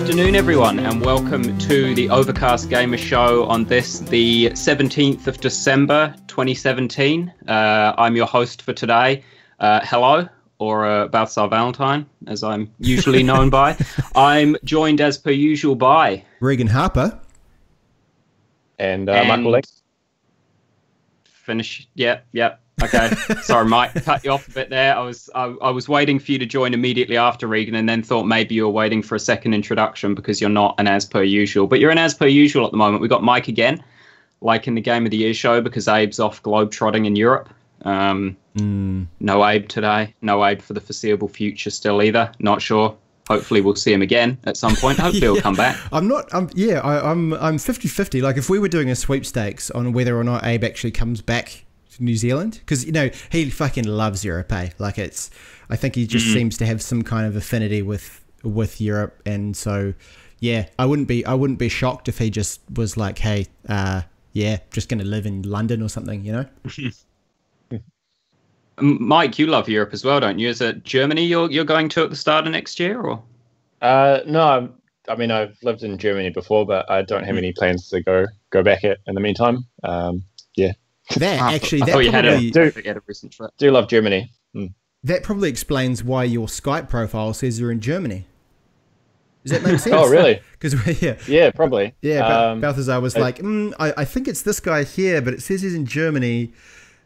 Good afternoon, everyone, and welcome to the Overcast Gamer Show on this, the 17th of December 2017. Uh, I'm your host for today. Uh, hello, or uh, Balthazar Valentine, as I'm usually known by. I'm joined, as per usual, by Reagan Harper. And, uh, Michael Lake. Finish. Yep, yep. Okay. Sorry, Mike. Cut you off a bit there. I was I, I was waiting for you to join immediately after Reagan, and then thought maybe you were waiting for a second introduction because you're not an as per usual. But you're an as per usual at the moment. We got Mike again, like in the Game of the Year show, because Abe's off globe trotting in Europe. Um, Mm. no Abe today. No Abe for the foreseeable future still either. Not sure. Hopefully we'll see him again at some point. Hopefully he'll come back. I'm not. I'm yeah. I, I'm I'm 50-50. Like if we were doing a sweepstakes on whether or not Abe actually comes back New Zealand, because you know he fucking loves Europe. Eh? Like it's. I think he just seems to have some kind of affinity with with Europe, and so yeah, I wouldn't be I wouldn't be shocked if he just was like, hey, uh, yeah, just gonna live in London or something, you know. M- Mike, you love Europe as well, don't you? Is it Germany you're you're going to at the start of next year, or Uh, no, I'm, I mean, I've lived in Germany before, but I don't have any plans to go go back it in the meantime. Um, That Ah, actually, I that thought you had probably a, Do- forget a recent trip. do love Germany. Mm. that probably explains why your Skype profile says you're in Germany. Does that make sense? Oh, really? Because yeah, Yeah, probably. Yeah, Ba- Um, Balthazar was I- like, mm, I, I think it's this guy here, but it says he's in Germany.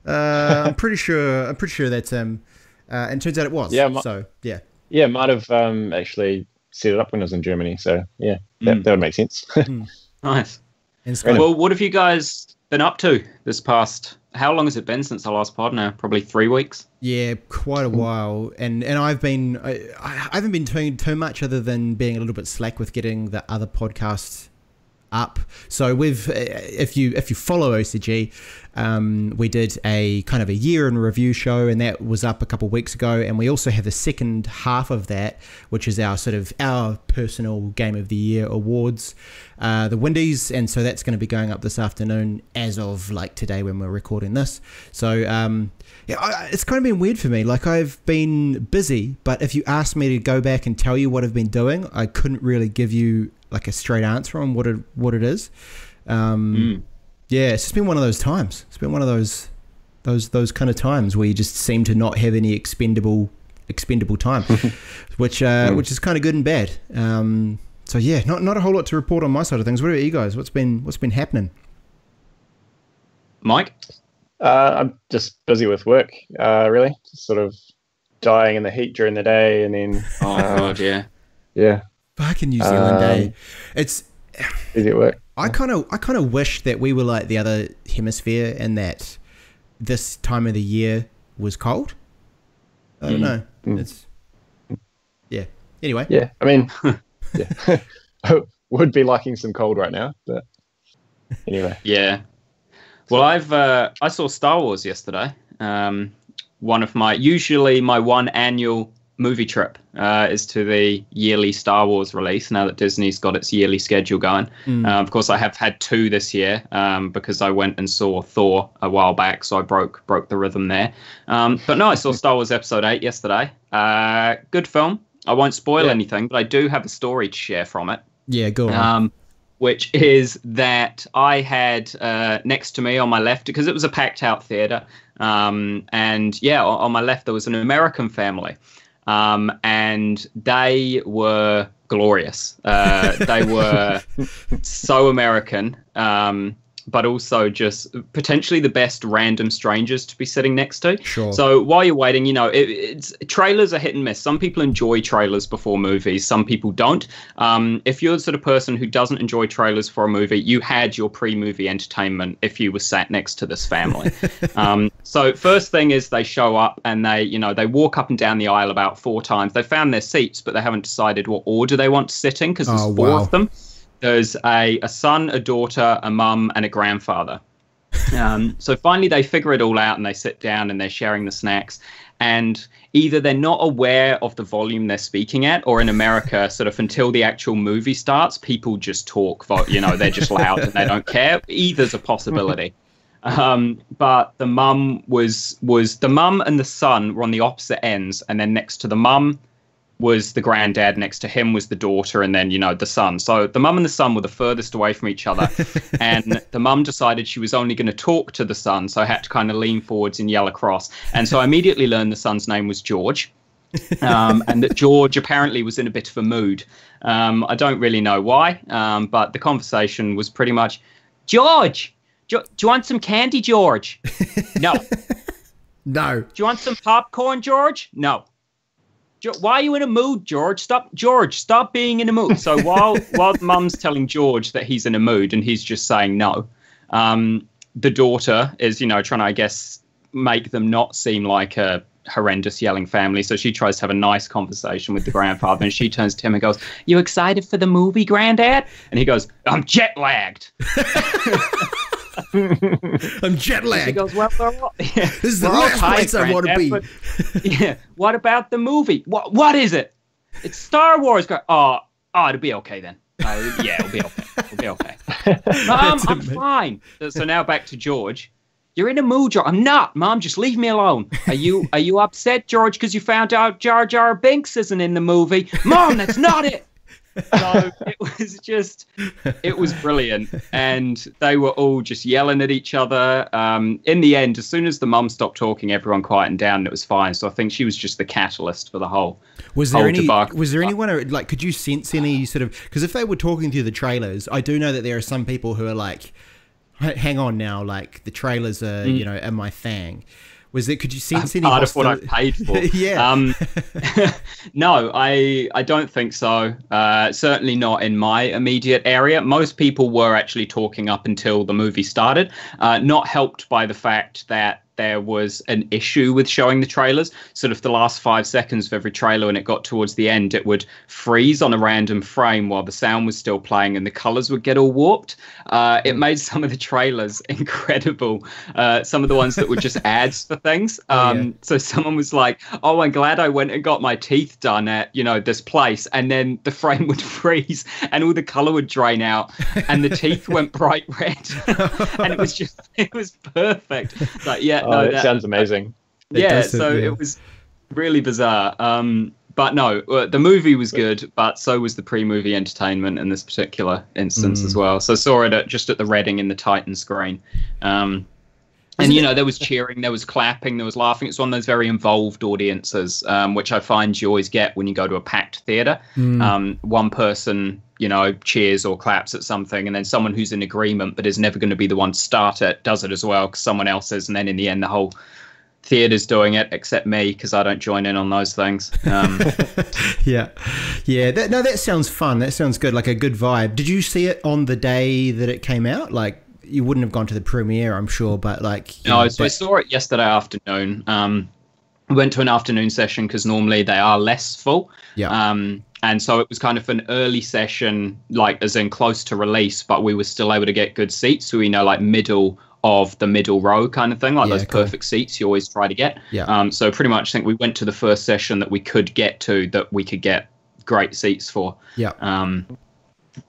Uh, I'm pretty sure. I'm pretty sure that's him. Uh, and turns out it was. Yeah, my- so yeah. yeah, might have um, actually set it up when I was in Germany. So yeah, that, Mm. that would make sense. Nice. And Well, what have you guys been up to this past? How long has it been since the last pod? Now, probably three weeks. Yeah, quite a while, and and I've been I, I haven't been doing too much other than being a little bit slack with getting the other podcasts up. So we've if you if you follow OCG, um, we did a kind of a year in review show, and that was up a couple weeks ago. And we also have the second half of that, which is our sort of our personal Game of the Year awards, uh, the Windies, and so that's going to be going up this afternoon as of like today when we're recording this. So um, yeah, I, it's kind of been weird for me. Like I've been busy, but if you asked me to go back and tell you what I've been doing, I couldn't really give you like a straight answer on what it what it is. Um, Mm. Yeah, it's just been one of those times. It's been one of those those those kind of times where you just seem to not have any expendable expendable time, which uh, which is kind of good and bad. Um, so yeah, not not a whole lot to report on my side of things. What about you guys? What's been what's been happening? Mike, uh, I'm just busy with work. Uh, really, just sort of dying in the heat during the day, and then oh Uh, god, yeah. yeah, Fucking New Zealand Um, Day. It's busy at work. I kind of I kind of wish that we were like the other hemisphere and that this time of the year was cold. I don't Mm. know. Mm. It's yeah. Anyway, Yeah, I mean, yeah, would be liking some cold right now, but anyway. Yeah. Well, I've uh, I saw Star Wars yesterday. Um, one of my usually my one annual movie trip uh, is to the yearly Star Wars release. Now that Disney's got its yearly schedule going, Mm. uh, of course I have had two this year um, because I went and saw Thor a while back, so I broke broke the rhythm there. Um, but no, I saw Star Wars Episode Eight yesterday. Uh, good film. I won't spoil Yeah. anything, but I do have a story to share from it yeah, go on. um, which is that I had uh, next to me on my left because it was a packed out theater, um, and yeah, on, on my left there was an American family, um, and they were glorious. Uh, they were so American. Um, but also just potentially the best random strangers to be sitting next to. Sure. So while you're waiting, you know, it, it's trailers are hit and miss. Some people enjoy trailers before movies, some people don't. Um, if you're the sort of person who doesn't enjoy trailers for a movie, you had your pre-movie entertainment if you were sat next to this family. um, so first thing is they show up and they, you know, they walk up and down the aisle about four times. They found their seats, but they haven't decided what order they want sitting because there's Oh, four wow. of them. There's a, a son, a daughter, a mum, and a grandfather. Um, so finally, they figure it all out and they sit down and they're sharing the snacks. And either they're not aware of the volume they're speaking at, or in America, sort of until the actual movie starts, people just talk. You know, they're just loud and they don't care. Either's a possibility. Um, but the mum was was the mum and the son were on the opposite ends, and then next to the mum was the granddad, next to him was the daughter, and then, you know, the son. So the mum and the son were the furthest away from each other. and the mum decided she was only going to talk to the son, so I had to kind of lean forwards and yell across. And so I immediately learned the son's name was George. um, and that George apparently was in a bit of a mood. Um, I don't really know why, um, but the conversation was pretty much, George, do, do you want some candy, George? No. No. Do you want some popcorn, George? No. Why are you in a mood, George? Stop, George. Stop being in a mood. So while while mum's telling George that he's in a mood and he's just saying no, um, the daughter is you know trying to I guess make them not seem like a horrendous yelling family. So she tries to have a nice conversation with the grandfather, and she turns to him and goes, "You excited for the movie, Granddad?" And he goes, "I'm jet lagged." I'm jet He lagged. goes, "Well, all, yeah, This is the last place I want to be. but- yeah. What about the movie? What What is it? It's Star Wars. Gra- Oh, oh, it'll be okay then. Uh, yeah, it'll be okay. It'll be okay. Mom, I'm fine. So now back to George. You're in a mood, George. I'm not, Mom. Just leave me alone. Are you Are you upset, George, because you found out Jar Jar Binks isn't in the movie? Mom, that's not it. So it was just, it was brilliant, and they were all just yelling at each other. Um, in the end, as soon as the mum stopped talking, everyone quietened down, and it was fine. So I think she was just the catalyst for the whole. Was there whole any? debacle. Was there anyone or, like? Could you sense any sort of? Because if they were talking through the trailers, I do know that there are some people who are like, "Hang on now, like the trailers are, you know, in my thing." Was it? Could you sense any? part of what I hostil- paid for. Yeah. Um, no, I I don't think so. Uh, certainly not in my immediate area. Most people were actually talking up until the movie started. Uh, not helped by the fact that there was an issue with showing the trailers. Sort of the last five seconds of every trailer, when it got towards the end, it would freeze on a random frame while the sound was still playing and the colors would get all warped. Uh, it made some of the trailers incredible. Uh, some of the ones that were just ads for things. Um, yeah. So someone was like, "Oh, I'm glad I went and got my teeth done at you know this place," and then the frame would freeze and all the color would drain out, and the teeth went bright red, and it was just it was perfect. Like, yeah, Oh, no, that, that- sounds amazing. It yeah, does so yeah. it was really bizarre. Um, but no, uh, the movie was good, but so was the pre-movie entertainment in this particular instance Mm. as well. So saw it at, just at the Reading in the Titan screen. Um, and you know there was cheering, there was clapping, there was laughing. It's one of those very involved audiences, um, which I find you always get when you go to a packed theater. Mm. Um, one person, you know, cheers or claps at something, and then someone who's in agreement but is never going to be the one to start it does it as well because someone else is, and then in the end the whole theater's doing it except me because I don't join in on those things. Um, yeah, yeah. That, no, that sounds fun. That sounds good. Like a good vibe. Did you see it on the day that it came out? Like you wouldn't have gone to the premiere, I'm sure, but like No, know, so I saw it yesterday afternoon. Um, we went to an afternoon session because normally they are less full. Yeah. Um, and so it was kind of an early session, like as in close to release, but we were still able to get good seats. So we know like middle of the middle row kind of thing, like Yeah, those cool. perfect seats you always try to get. Yeah. Um, so pretty much, I think we went to the first session that we could get to that we could get great seats for. yeah. Um,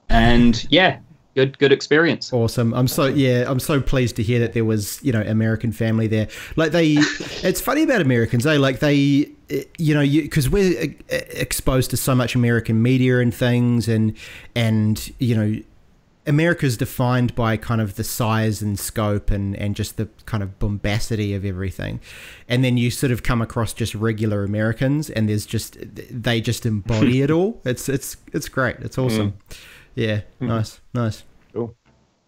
and yeah, good good experience. Awesome. I'm so yeah, I'm so pleased to hear that there was, you know, American family there. Like they it's funny about Americans, they like they eh, you know, you cuz we're eh, eh, exposed to so much American media and things and and you know, America's defined by kind of the size and scope and, and just the kind of bombacity of everything. And then you sort of come across just regular Americans and there's just they just embody it all. It's it's it's great. It's awesome. Yeah, nice. Nice. Cool.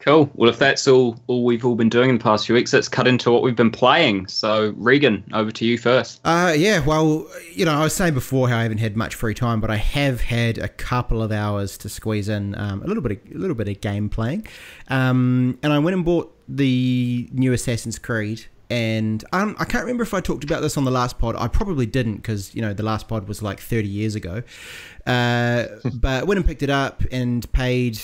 Cool. Well, if that's all all we've all been doing in the past few weeks, let's cut into what we've been playing. So, Reagan, over to you first. Uh, yeah, well, you know, I was saying before how I haven't had much free time, but I have had a couple of hours to squeeze in um, a little bit, of, a little bit of game playing, um, and I went and bought the new Assassin's Creed. And um, I can't remember if I talked about this on the last pod. I probably didn't because you know the last pod was like 30 years ago. Uh, but went and picked it up and paid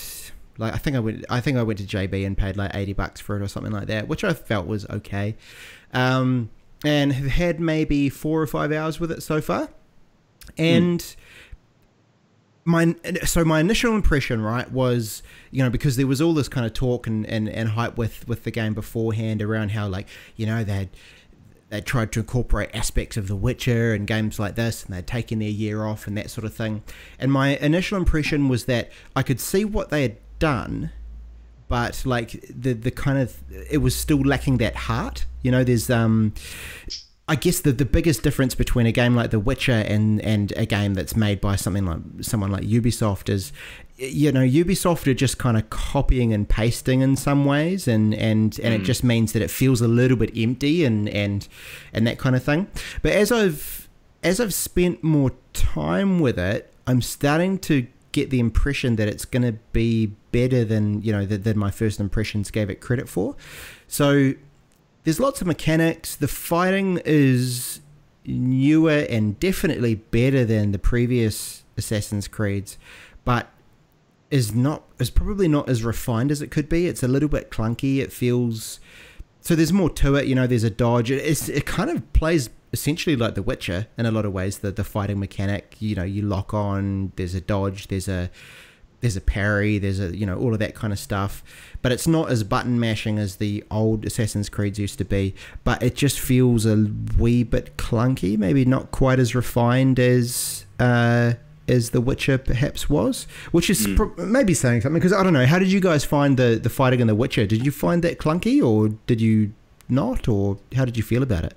like I think I went I think I went to JB and paid like 80 bucks for it or something like that, which I felt was okay. Um, and have had maybe four or five hours with it so far. And my so my initial impression, right, was you know because there was all this kind of talk and, and, and hype with with the game beforehand around how like you know they had they tried to incorporate aspects of The Witcher and games like this, and they'd taken their year off and that sort of thing. And my initial impression was that I could see what they had done, but like the the kind of it was still lacking that heart. You know, there's um. I guess the, the biggest difference between a game like The Witcher and, and a game that's made by something like someone like Ubisoft is you know ubisoft are just kind of copying and pasting in some ways and and and mm. it just means that it feels a little bit empty and and and that kind of thing but as i've as i've spent more time with it i'm starting to get the impression that it's going to be better than you know than, than my first impressions gave it credit for so there's lots of mechanics the fighting is newer and definitely better than the previous assassin's creeds but is not is probably not as refined as it could be. It's a little bit clunky. It feels so. There's more to it. You know, there's a dodge. It's, it kind of plays essentially like The Witcher in a lot of ways. The the fighting mechanic. You know, you lock on. There's a dodge. There's a there's a parry. There's a you know all of that kind of stuff. But it's not as button mashing as the old Assassin's Creeds used to be. But it just feels a wee bit clunky. Maybe not quite as refined as. Uh, as The Witcher perhaps was, which is mm. pro- maybe saying something because I don't know. How did you guys find the the fighting in The Witcher? Did you find that clunky, or did you not, or how did you feel about it?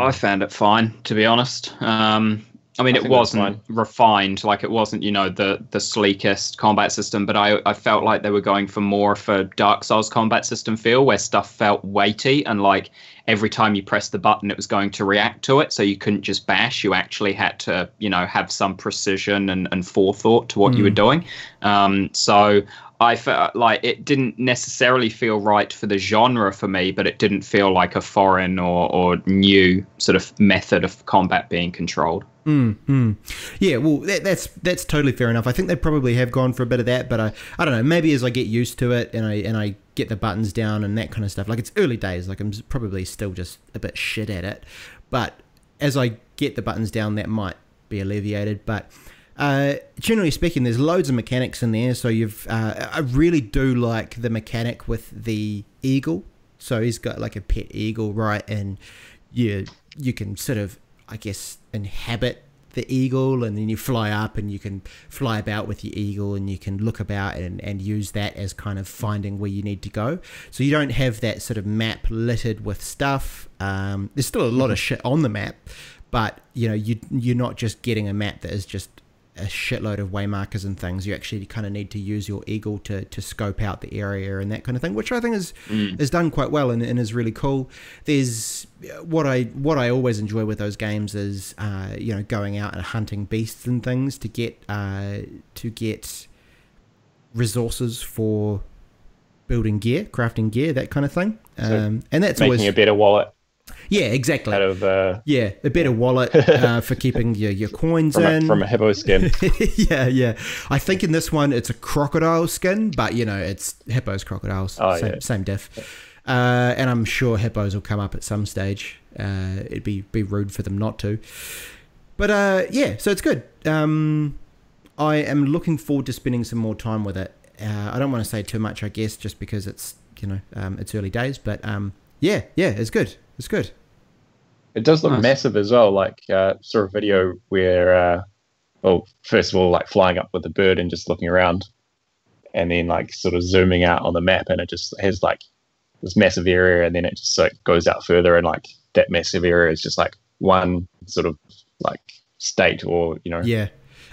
I found it fine, to be honest. Um, I mean, I it wasn't refined, like it wasn't, you know, the the sleekest combat system, but I, I felt like they were going for more of a Dark Souls combat system feel, where stuff felt weighty and like every time you press the button, it was going to react to it. So you couldn't just bash; you actually had to, you know, have some precision and, and forethought to what mm. you were hmm. doing. Um, so I felt like it didn't necessarily feel right for the genre for me, but it didn't feel like a foreign or, or new sort of method of combat being controlled. Mm, mm. Yeah, well, that, that's that's totally fair enough. I think they probably have gone for a bit of that, but I, I don't know. Maybe as I get used to it and I and I get the buttons down and that kind of stuff. Like it's early days. Like I'm probably still just a bit shit at it, but as I get the buttons down, that might be alleviated. But uh, generally speaking, there's loads of mechanics in there. So you've uh, I really do like the mechanic with the eagle. So he's got like a pet eagle, right? And you you can sort of I guess inhabit the eagle and then you fly up and you can fly about with your eagle and you can look about and, and use that as kind of finding where you need to go. So you don't have that sort of map littered with stuff. Um, there's still a lot of shit on the map but you know you you're not just getting a map that is just a shitload of waymarkers and things. You actually kind of need to use your eagle to, to scope out the area and that kind of thing, which I think is mm. is done quite well and, and is really cool. There's what I what I always enjoy with those games is uh, you know going out and hunting beasts and things to get uh, to get resources for building gear, crafting gear, that kind of thing. Um, and that's making always, a better wallet. Yeah, exactly. Out of uh, yeah, a better wallet uh, for keeping your, your coins from in a, from a hippo skin. yeah, yeah. I think in this one it's a crocodile skin, but you know it's hippos, crocodiles, oh, same, yeah. same diff. Uh, and I'm sure hippos will come up at some stage. Uh, it'd be be rude for them not to. But uh, yeah, so it's good. Um, I am looking forward to spending some more time with it. Uh, I don't want to say too much, I guess, just because it's you know um, it's early days. But um, yeah, yeah, it's good. It's good. It does look nice. massive as well. Like uh, saw a video where, uh, well, first of all, like flying up with the bird and just looking around, and then like sort of zooming out on the map, and it just has like this massive area, and then it just like goes out further, and like that massive area is just like one sort of like state, or you know, yeah.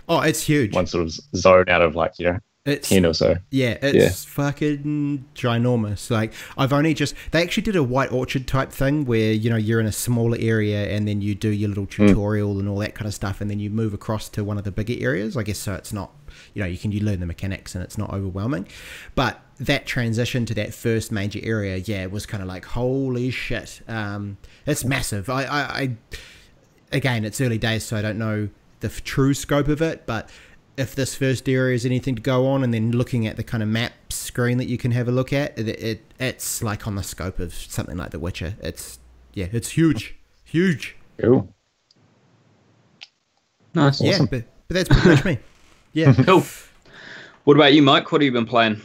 Oh, it's huge. One sort of zone out of like you know it's, 10 or so. Yeah, it's yeah. fucking ginormous. Like, I've only just. They actually did a White Orchard type thing where, you know, you're in a smaller area and then you do your little hmm. tutorial mm. and all that kind of stuff, and then you move across to one of the bigger areas. I guess so it's not, you know, you can you learn the mechanics and it's not overwhelming. But that transition to that first major area, yeah, was kind of like, holy shit. Um, it's massive. I, I, I. Again, it's early days, so I don't know the true scope of it, but if this first area is anything to go on, and then looking at the kind of map screen that you can have a look at, it, it it's like on the scope of something like The Witcher. It's yeah, it's huge, huge. Cool. Nice. Yeah, awesome. but, but that's pretty much me. Yeah. cool. What about you, Mike? What have you been playing?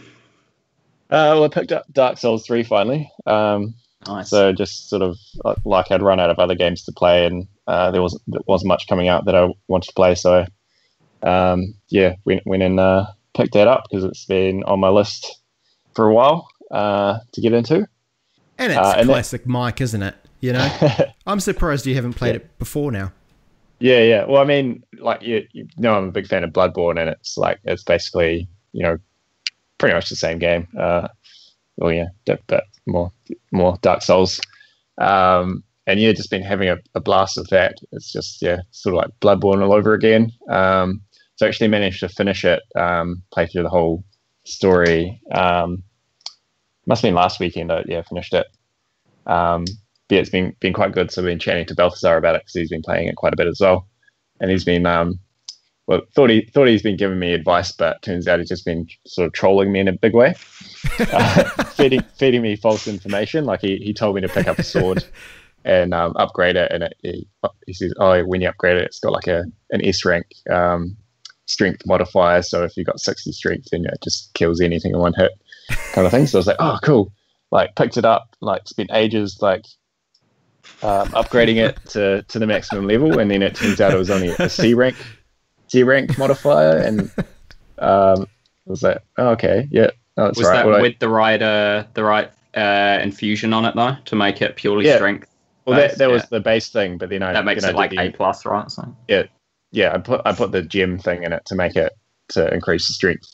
Uh, well, I picked up Dark Souls 3 finally. Um, Nice. So just sort of uh, like I'd run out of other games to play, and uh, there wasn't there wasn't much coming out that I wanted to play. So um, yeah, went went and uh, picked that up because it's been on my list for a while uh, to get into. And it's Uh, and classic Mike, isn't it? You know, I'm surprised you haven't played Yeah. it before now. Yeah, yeah. Well, I mean, like you, you know, I'm a big fan of Bloodborne, and it's like it's basically you know pretty much the same game. Uh, well, yeah, but but more more Dark Souls. Um, and yeah, just been having a, a blast with that. It's just yeah, sort of like Bloodborne all over again. Um, so I actually managed to finish it, um, play through the whole story. Um, must have been last weekend. I, yeah, finished it. Um, but yeah, it's been been quite good. So I've been chatting to Balthazar about it because he's been playing it quite a bit as well, and he's been um, well thought he thought he's been giving me advice, but turns out he's just been sort of trolling me in a big way, uh, feeding feeding me false information. Like he, he told me to pick up a sword and um, upgrade it, and it, he, he says, oh, when you upgrade it, it's got like a an S rank um, strength modifier. So if you've got sixty strength, then it just kills anything in one hit, kind of thing. So I was like, oh, cool. Like picked it up, like spent ages like um, upgrading it to, to the maximum level, and then it turns out it was only a C rank C rank modifier, and um, I was like, oh, okay, yeah, no, that's was right. that Well, I- with the right uh, the right uh, infusion on it though to make it purely Yeah. strength? well, that, that was yeah. the base thing, but then I that makes it I like the- A plus, right? So yeah, I put I put the gem thing in it to make it to increase the strength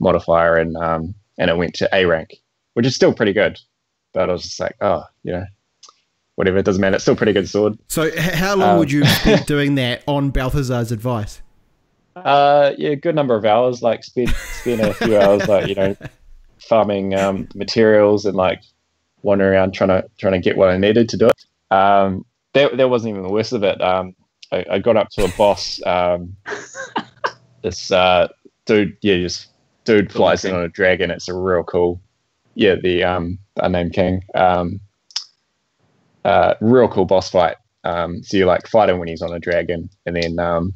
modifier, and um, and it went to A rank, which is still pretty good. But I was just like, oh, you know, whatever, it doesn't matter. It's still a pretty good sword. So, h- how long Um, would you spend doing that on Balthazar's advice? Uh, yeah, good number of hours. Like spend spend a few hours, like you know, farming um, materials and like wandering around trying to trying to get what I needed to do it. Um, that that wasn't even the worst of it. Um, I, I got up to a boss. Um, this uh, dude, yeah, just dude flies in on a dragon. It's a real cool, yeah, the um, unnamed king. Um, uh, real cool boss fight. Um, so you like fight him when he's on a dragon, and then um,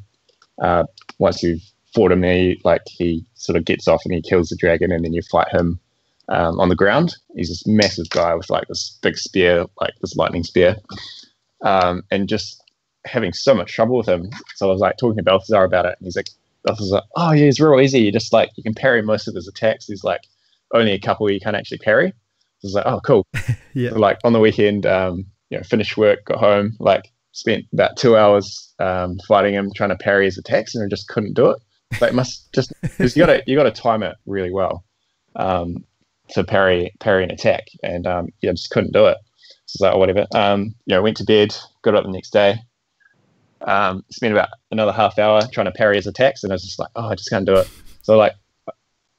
uh, once you've fought him, he like he sort of gets off and he kills the dragon, and then you fight him um, on the ground. He's this massive guy with like this big spear, like this lightning spear, um, and just having so much trouble with him. So I was like talking to Balthazar about it, and he's like, Balthazar's like, oh yeah, it's real easy. You just like you can parry most of his attacks. There's like only a couple you can't actually parry. So I was like, oh cool. Yeah. So, like on the weekend, um, you know, finished work, got home, like spent about two hours um, fighting him, trying to parry his attacks, and I just couldn't do it. Like must just because you got to you got to time it really well um, to parry parry an attack, and um, yeah, just couldn't do it. So like oh, whatever. Um, you know, went to bed, got up the next day, um, spent about another half hour trying to parry his attacks, and I was just like, oh, I just can't do it. So like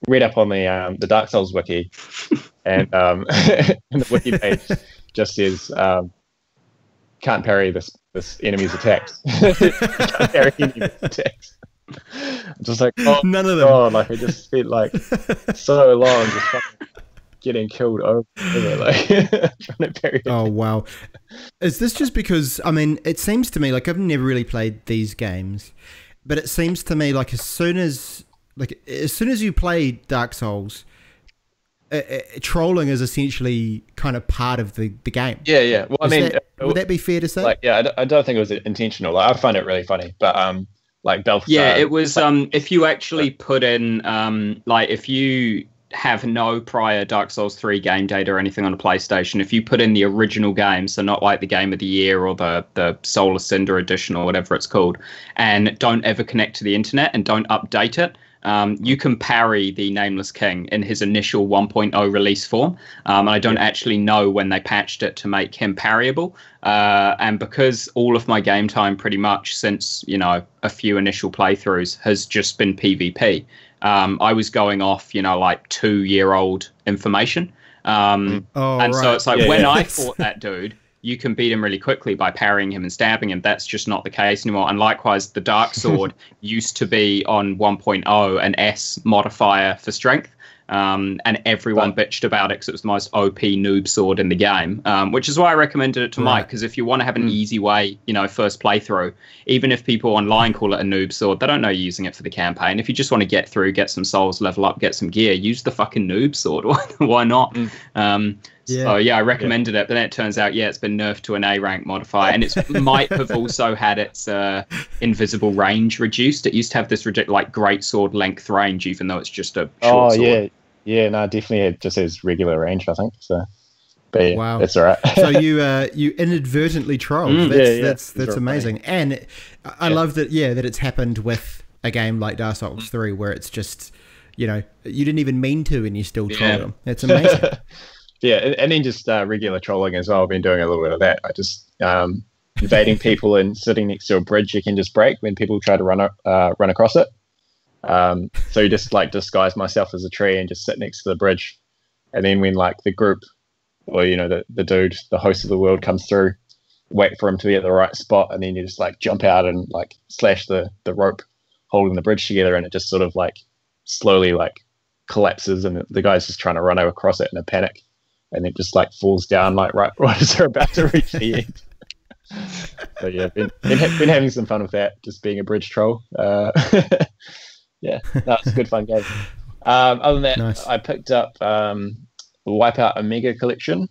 read up on the um, the Dark Souls wiki, and um, and the wiki page just says um, can't parry this this enemy's attacks. can't parry enemy's attacks. I'm just like oh None of them. god, like I just spent like so long just fucking getting killed over, and over like trying to parry. Oh wow! Is this just because? I mean, it seems to me like I've never really played these games, but it seems to me like as soon as like as soon as you play Dark Souls, uh, uh, trolling is essentially kind of part of the, the game. Yeah, yeah. Well, I mean, that- uh, would that be fair to say? like yeah, I don't, I don't think it was intentional. Like, I find it really funny, but um, like Balthazar. yeah, it was. Um, if you actually put in, um, like if you have no prior Dark Souls 3 game data or anything on a PlayStation, if you put in the original game, so not like the game of the year or the, the Solar Cinder edition or whatever it's called, and don't ever connect to the internet and don't update it, um, you can parry the Nameless King in his initial 1.0 release form. Um, and I don't actually know when they patched it to make him parryable. Uh, and because all of my game time, pretty much since you know a few initial playthroughs, has just been PvP, um, I was going off you know like two year old information. Um, oh, and right. so it's like Yeah, when yeah. I fought that dude, you can beat him really quickly by parrying him and stabbing him. That's just not the case anymore. And likewise, the Dark Sword used to be on 1.0 an S modifier for strength. Um, and everyone bitched about it because it was the most OP noob sword in the game, um, which is why I recommended it to Mike. Because if you want to have an easy way, you know, first playthrough, even if people online call it a noob sword, they don't know you're using it for the campaign. If you just want to get through, get some souls, level up, get some gear, use the fucking noob sword. Why- why not? Um, Yeah. So yeah, I recommended yeah. it, but then it turns out yeah, it's been nerfed to an A rank modifier, and it might have also had its uh, invisible range reduced. It used to have this ridiculous like great sword length range, even though it's just a oh sword. yeah, yeah, no, definitely it just has regular range, I think. So. But yeah, wow, that's all right. so you uh, you inadvertently trolled. Mm, that's, yeah, yeah. that's that's amazing, funny. and I yeah. love that. Yeah, that it's happened with a game like Dark Souls Three, where it's just you know you didn't even mean to, and you still troll yeah. them. It's amazing. yeah, and then just uh, regular trolling as well. I've been doing a little bit of that. I just um, invading people and sitting next to a bridge you can just break when people try to run uh, run across it. Um, so you just like disguise myself as a tree and just sit next to the bridge, and then when like the group or you know the, the dude the host of the world comes through wait for him to be at the right spot and then you just like jump out and like slash the the rope holding the bridge together and it just sort of like slowly like collapses and the guy's just trying to run across it in a panic and it just like falls down like right right as they're about to reach the end so yeah been, been, been, having some fun with that just being a bridge troll uh, yeah that's a good fun game um, other than that nice. i picked up um, Wipeout Omega Collection.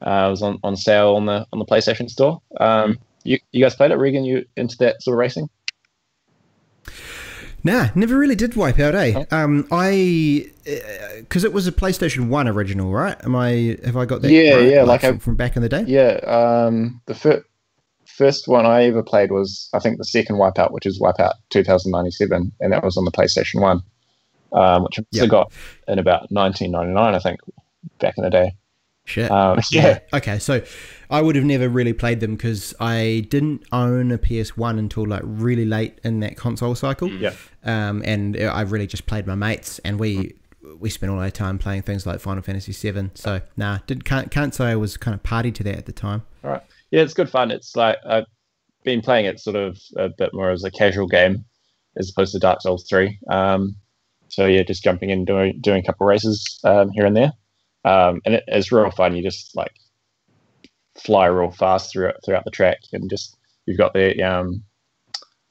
Uh, it was on, on sale on the on the PlayStation Store. Um, you you guys played it, Reagan? You into that sort of racing? Nah, never really did Wipeout. Eh? Oh. Um, I because uh, it was a PlayStation One original, right? Am I have I got that? Yeah, right? yeah, like, like from, from, back in the day. Yeah, um, the fir- first one I ever played was I think the second Wipeout, which is Wipeout 2097, and that was on the PlayStation One um, which I yep. got in about 1999, I think, back in the day. Shit. Um, yeah. Okay, so I would have never really played them because I didn't own a PS1 until like really late in that console cycle. Yeah. Um, and I really just played my mates, and we we spent all our time playing things like Final Fantasy VII. So nah, did can't can't say I was kind of party to that at the time. All right. Yeah, it's good fun. It's like I've been playing it sort of a bit more as a casual game as opposed to Dark Souls three. Um, so yeah, just jumping in doing doing a couple races um, here and there, um, and it, it's real fun. You just like fly real fast throughout throughout the track, and just you've got the um,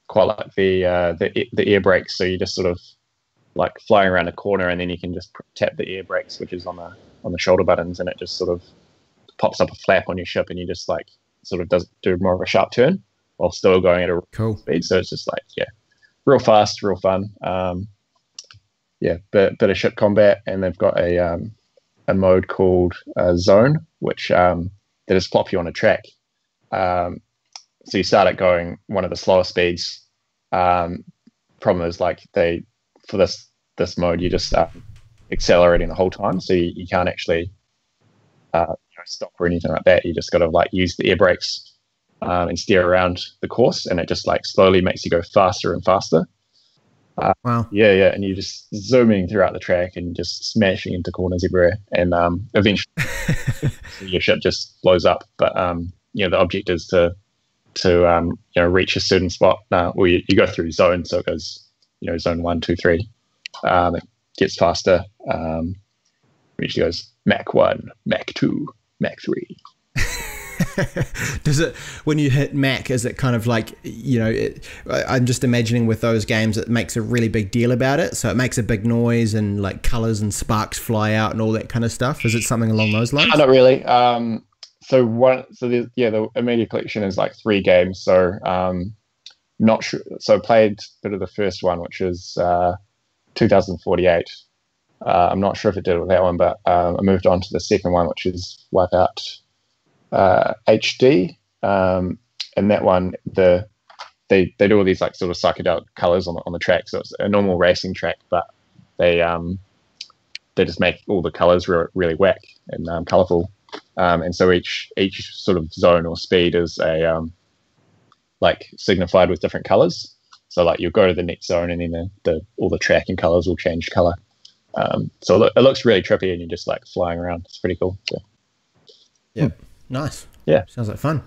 quite like the uh, the the air brakes, so you just sort of like flying around a corner, and then you can just tap the air brakes, which is on the on the shoulder buttons, and it just sort of pops up a flap on your ship, and you just like sort of does do more of a sharp turn while still going at a cool speed. So it's just like yeah, real fast, real fun. Um, yeah, bit, bit of ship combat, and they've got a um, a mode called uh, Zone, which um, they just plop you on a track. Um, so you start at going one of the slower speeds. Um, problem is like they for this this mode you just start accelerating the whole time, so you, you can't actually uh, you know, stop or anything like that. You just got to like use the air brakes um, and steer around the course, and it just like slowly makes you go faster and faster. Uh, wow. Yeah, yeah, and you're just zooming throughout the track and just smashing into corners everywhere, and um, eventually your ship just blows up. But um, you know, the object is to to um, you know reach a certain spot. Uh, well, you, you go through zones, so it goes you know zone one, two, three. Um, it gets faster. Um, eventually goes Mach one, Mach two, Mach three. Does it when you hit Mach? Is it kind of like you know? It, I'm just imagining with those games, it makes a really big deal about it, so it makes a big noise and like colors and sparks fly out and all that kind of stuff. Is it something along those lines? not really. Um, so one, so the, yeah, the Omega collection is like three games. So um, not sure. So played a bit of the first one, which is uh, 2048. Uh, I'm not sure if it did with that one, but um, I moved on to the second one, which is Wipeout uh, HD, um, and that one the they they do all these like sort of psychedelic colors on the, on the track. So it's a normal racing track, but they um they just make all the colors re- really whack and um, colorful. Um, and so each each sort of zone or speed is a um, like signified with different colors. So like you'll go to the next zone and then the, the all the tracking colors will change color. Um, so it, lo- it, looks really trippy and you're just like flying around. It's pretty cool. So. Yeah. Hmm. Nice. Yeah. Sounds like fun.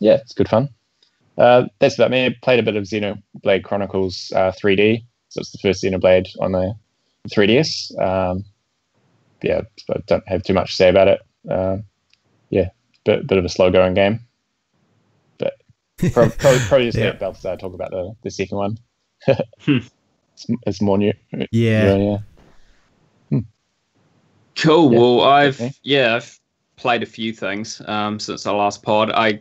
Yeah, it's good fun. Uh, that's about me. I played a bit of Xenoblade Chronicles uh, 3D. So it's the first Xenoblade on the 3DS. Um, yeah, I don't have too much to say about it. Uh, yeah, bit bit of a slow going game, but probably, probably, just yeah. let Balthazar talk about the, the second one. it's, it's, more new. Yeah, yeah. yeah. Hmm. Cool. Yeah, well, I've yeah, I've played a few things um, since our last pod. I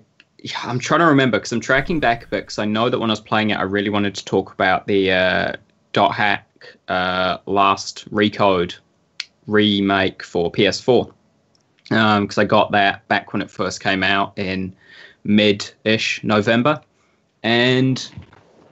I'm trying to remember because I'm tracking back a bit because I know that when I was playing it, I really wanted to talk about the uh, Dot Hack uh, last Recode remake for PS4 because um, I got that back when it first came out in mid-ish November, and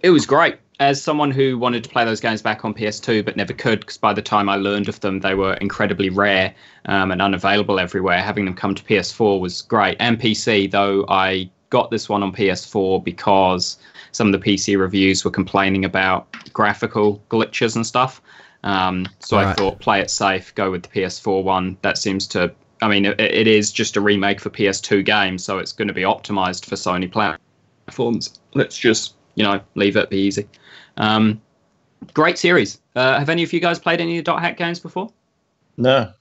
it was great. As someone who wanted to play those games back on PS2 but never could, because by the time I learned of them, they were incredibly rare um, and unavailable everywhere. Having them come to PS4 was great, and PC. Though I got this one on PS4 because some of the PC reviews were complaining about graphical glitches and stuff. Um, so right. I thought, play it safe, go with the PS4 one. That seems to I mean, it, it is just a remake for PS2 games, so it's going to be optimized for Sony platforms. Let's just, you know, leave it be easy. Um, great series. Uh, have any of you guys played any of the Dot Hack games before? No.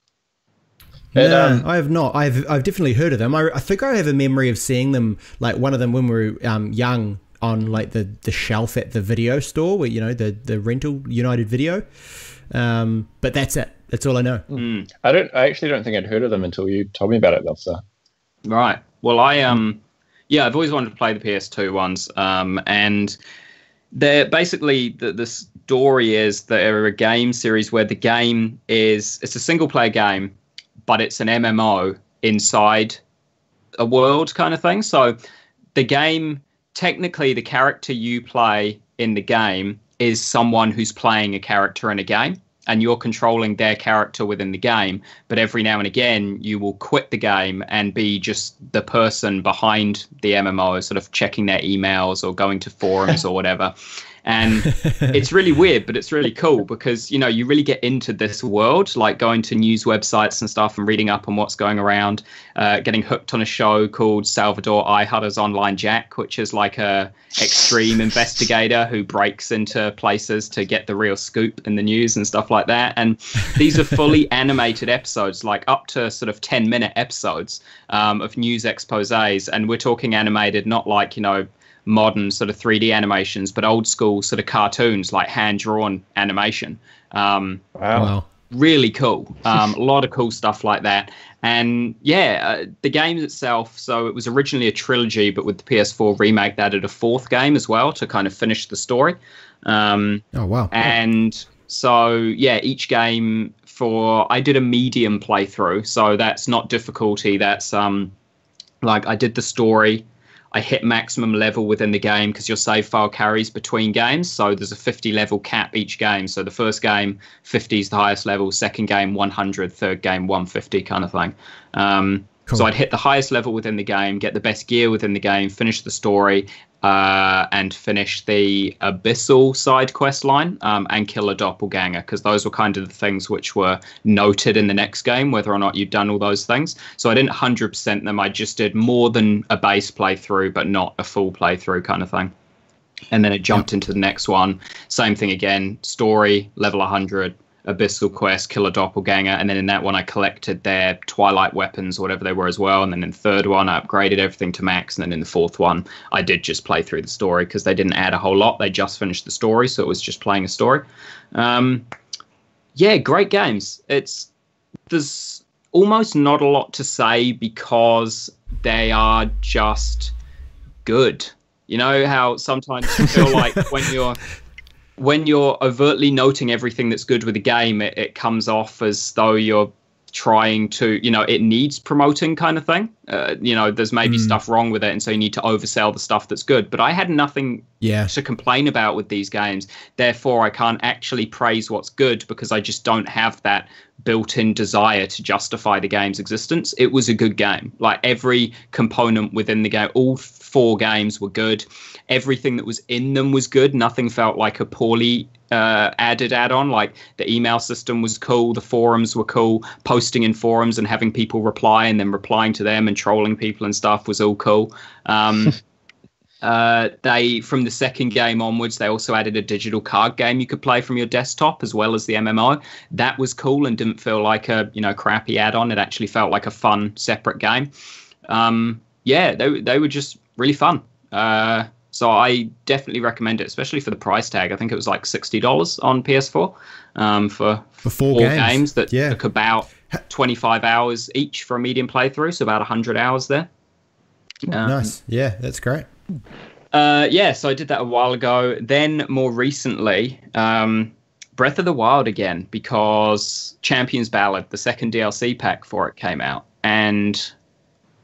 no, um, I have not. I've I've definitely heard of them. I, I think I have a memory of seeing them, like one of them when we were um, young, on like the, the shelf at the video store, where you know the the rental United Video. Um, but that's it. That's all I know. Mm. I don't. I actually don't think I'd heard of them until you told me about it, Lobster. Right. Well, I um, yeah, I've always wanted to play the PS2 ones. Um, and they're basically the the story is they're a game series where the game is it's a single player game, but it's an MMO inside a world kind of thing. So the game technically the character you play in the game is someone who's playing a character in a game and you're controlling their character within the game. But every now and again, you will quit the game and be just the person behind the MMO, sort of checking their emails or going to forums or whatever and it's really weird but it's really cool because you know you really get into this world like going to news websites and stuff and reading up on what's going around uh, getting hooked on a show called salvador ihutter's online jack which is like a extreme investigator who breaks into places to get the real scoop in the news and stuff like that. And these are fully animated episodes like up to sort of 10 minute episodes um, of news exposés. And we're talking animated not like you know modern sort of 3D animations, but old school sort of cartoons like hand drawn animation. Um, wow. Really cool. Um, a lot of cool stuff like that. And yeah, uh, the game itself, so it was originally a trilogy, but with the PS4 remake, they added a fourth game as well to kind of finish the story. Um, oh, wow. And so, yeah, each game for, I did a medium playthrough. So that's not difficulty. That's um, like I did the story I hit maximum level within the game because your save file carries between games. So there's a 50 level cap each game. So the first game, 50 is the highest level. Second game, 100. Third game, 150 kind of thing. Um, Cool. So I'd hit the highest level within the game, get the best gear within the game, finish the story, uh, and finish the abyssal side quest line um, and kill a doppelganger because those were kind of the things which were noted in the next game, whether or not you'd done all those things. So I didn't 100% them. I just did more than a base playthrough, but not a full playthrough kind of thing. And then it jumped into the next one. Same thing again. Story level 100, Abyssal Quest, Killer Doppelganger, and then in that one I collected their Twilight weapons, whatever they were as well. And then in the third one I upgraded everything to max, and then in the fourth one I did just play through the story because they didn't add a whole lot. They just finished the story, so it was just playing a story. Um, yeah, great games. It's there's almost not a lot to say because they are just good. You know how sometimes you feel like when you're when you're overtly noting everything that's good with the game, it, it comes off as though you're trying to, you know, it needs promoting kind of thing. Uh, you know, there's maybe mm. stuff wrong with it, and so you need to oversell the stuff that's good. But I had nothing yeah. to complain about with these games. Therefore, I can't actually praise what's good because I just don't have that built-in desire to justify the game's existence. It was a good game. Like every component within the game, all four games were good. Everything that was in them was good. Nothing felt like a poorly uh, added add-on. Like the email system was cool, the forums were cool. Posting in forums and having people reply and then replying to them and trolling people and stuff was all cool. Um, Uh, they from the second game onwards, they also added a digital card game you could play from your desktop as well as the MMO. That was cool and didn't feel like a you know crappy add-on. It actually felt like a fun separate game. Um, yeah, they they were just really fun. Uh, so I definitely recommend it, especially for the price tag. I think it was like sixty dollars on PS4 um, for, for four, four games. games. that yeah. took about 25 hours each for a medium playthrough, so about 100 hours there. Um, nice. Yeah, that's great. Uh, yeah, so I did that a while ago. Then more recently, um, Breath of the Wild again because Champions Ballad, the second DLC pack for it, came out, and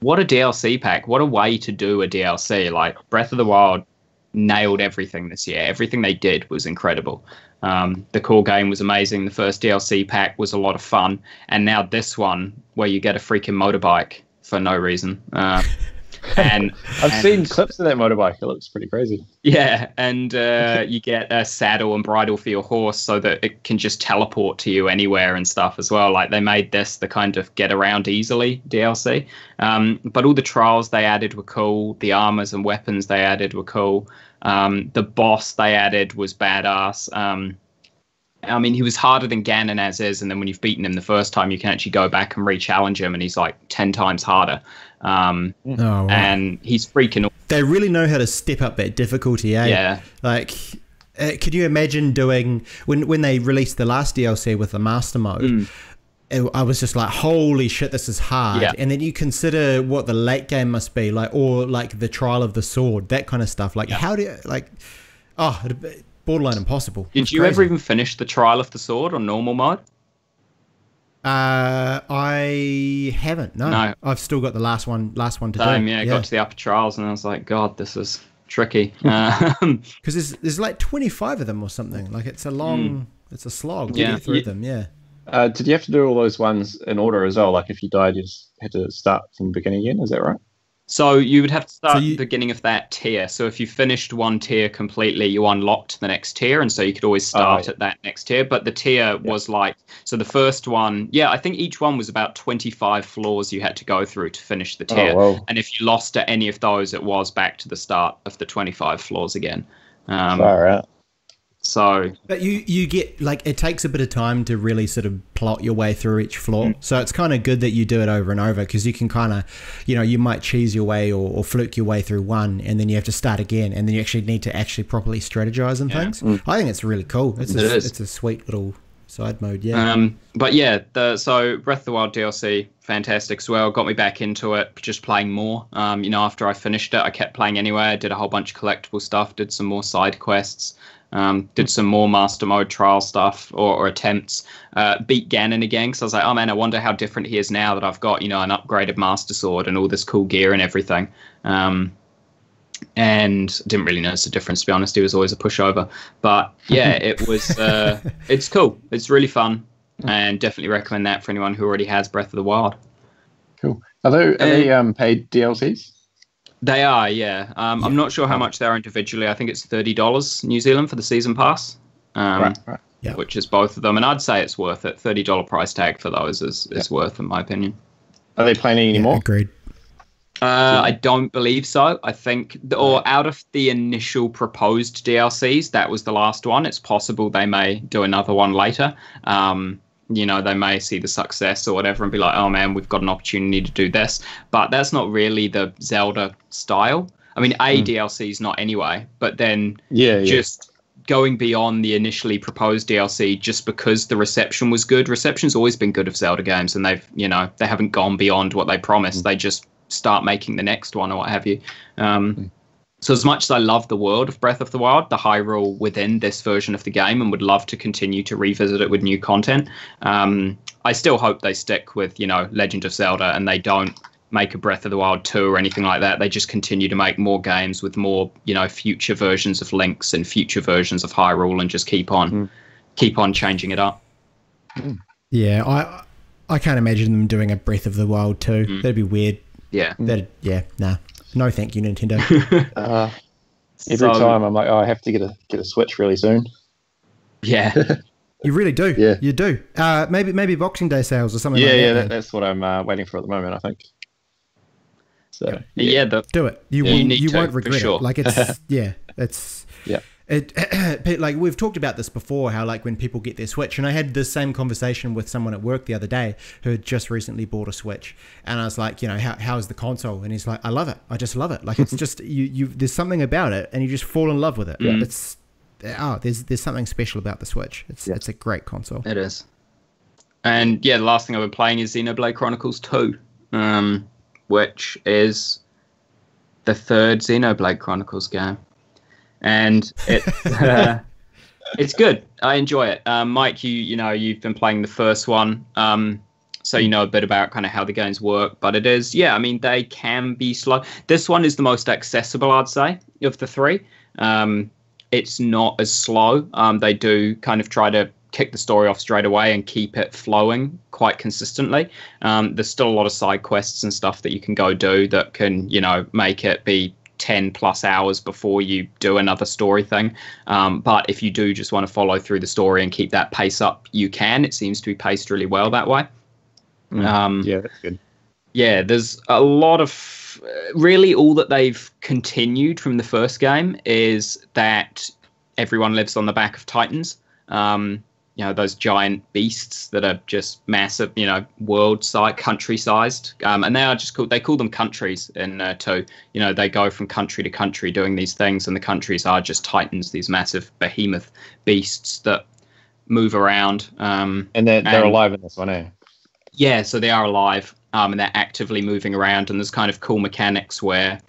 what a DLC pack! What a way to do a DLC! Like Breath of the Wild nailed everything this year. Everything they did was incredible. Um, the core game was amazing. The first DLC pack was a lot of fun, and now this one where you get a freaking motorbike for no reason. Uh, and I've and, seen clips of that motorbike. It looks pretty crazy. Yeah, and uh, you get a saddle and bridle for your horse so that it can just teleport to you anywhere and stuff as well. Like they made this the kind of get around easily DLC. Um, but all the trials they added were cool. The armors and weapons they added were cool. Um, the boss they added was badass. Um, I mean, he was harder than Ganon as is, and then when you've beaten him the first time, you can actually go back and re-challenge him, and he's like ten times harder. Um, oh, wow. And he's freaking. They really know how to step up that difficulty, eh? Yeah. Like, uh, could you imagine doing when when they released the last DLC with the Master Mode? Mm. It, I was just like, holy shit, this is hard. Yeah. And then you consider what the late game must be like, or like the Trial of the Sword, that kind of stuff. Like, Yeah. how do you like? Oh, borderline impossible. Did you crazy. ever even finish the Trial of the Sword on normal mode? Uh, I haven't. No, No. I've still got the last one. Last one to Same, do. yeah, I got to the upper trials and I was like, God, this is tricky. Um, because there's there's like 25 of them or something. Like it's a long, it's a slog to. Yeah. get through Yeah. them. Yeah. Uh, did you have to do all those ones in order as well? Like if you died, you just had to start from the beginning again. Is that right? So you would have to start So at you- the beginning of that tier. So if you finished one tier completely, you unlocked the next tier, and so you could always start yeah. at that next tier. But the tier was like, so the first one, yeah, I think each one was about 25 floors you had to go through to finish the tier. Oh, wow. And if you lost at any of those, it was back to the start of the 25 floors again. Um, Far out. So But you you get like it takes a bit of time to really sort of plot your way through each floor. Mm. So it's kind of good that you do it over and over because you can kind of, you know, you might cheese your way or, or fluke your way through one, and then you have to start again, and then you actually need to actually properly strategize and Yeah. things. I think it's really cool. It's It a, is. it's a sweet little side mode. Yeah. Um, but yeah, the so Breath of the Wild DLC, fantastic as well. Got me back into it, just playing more. Um, you know, after I finished it, I kept playing anyway. I did a whole bunch of collectible stuff, did some more side quests, um, did some more master mode trial stuff or, or attempts. Uh, beat Ganon again because I was like, oh man, I wonder how different he is now that I've got you know an upgraded master sword and all this cool gear and everything. Um, and didn't really notice the difference to be honest. He was always a pushover, but yeah, it was. Uh, it's cool. It's really fun, and definitely recommend that for anyone who already has Breath of the Wild. Cool. Are they, are they um, paid DLCs? They are, yeah. Um, I'm not sure how much they are individually. I think it's thirty dollars New Zealand for the season pass, um, right, right. Yeah. which is both of them, and I'd say it's worth it. Thirty dollar price tag for those is is worth, in my opinion. Are they planning Yeah, anymore? agreed. Uh, I don't believe so. I think, or out of the initial proposed DLCs, that was the last one. It's possible they may do another one later. Um, you know, they may see the success or whatever and be like, oh man, we've got an opportunity to do this. But that's not really the Zelda style. I mean, A, DLCs not anyway, but then yeah, yeah. just going beyond the initially proposed DLC just because the reception was good. Reception's always been good of Zelda games, and they've you know they haven't gone beyond what they promised. They just start making the next one or what have you. Um, So as much as I love the world of Breath of the Wild, the Hyrule within this version of the game, and would love to continue to revisit it with new content, um, I still hope they stick with you know Legend of Zelda and they don't make a Breath of the Wild 2 or anything like that. They just continue to make more games with more, you know, future versions of Links and future versions of Hyrule and just keep on keep on changing it up. Yeah, I I can't imagine them doing a Breath of the Wild two. Mm. That'd be weird. Yeah. That yeah, nah. No, thank you, Nintendo. Uh, every So- time I'm like, oh, I have to get a get a Switch really soon. Yeah. you really do. Yeah. you do. Uh, maybe maybe Boxing Day sales or something. yeah, like yeah, that, that, that's what I'm uh, waiting for at the moment. I think. So yeah, the do it. You Yeah, won't, need you to, won't for regret sure. it. Like it's yeah, it's Yeah. It like we've talked about this before, how like when people get their Switch, and I had this same conversation with someone at work the other day who had just recently bought a Switch, and I was like, you know, how how's the console? And he's like, I love it. I just love it. Like it's just you you there's something about it, and you just fall in love with it. Mm. It's oh, there's there's something special about the Switch. It's Yeah. it's a great console. it is. and yeah, the last thing I've been playing is Xenoblade Chronicles 2, um, which is the third Xenoblade Chronicles game, and it uh, it's good. I enjoy it. Um, Mike, you you know you've been playing the first one, um, so you know a bit about kind of how the games work. But it is, yeah, I mean they can be slow. This one is the most accessible, I'd say, of the three. Um, it's not as slow. Um, they do kind of try to kick the story off straight away and keep it flowing quite consistently. Um, there's still a lot of side quests and stuff that you can go do that can, you know, make it be 10 plus hours before you do another story thing. Um, but if you do just want to follow through the story and keep that pace up, you can. It seems to be paced really well that way. Mm. Um, yeah, that's good. Yeah, there's a lot of. Really, all that they've continued from the first game is that everyone lives on the back of Titans. Um, you know those giant beasts that are just massive, you know, world size, country sized, um, and they are just called they call them countries in uh, two. You know, they go from country to country doing these things, and the countries are just titans, these massive behemoth beasts that move around. Um, and they're they're and, alive in this one, eh? Yeah, so they are alive, um, and they're actively moving around, and there's kind of cool mechanics where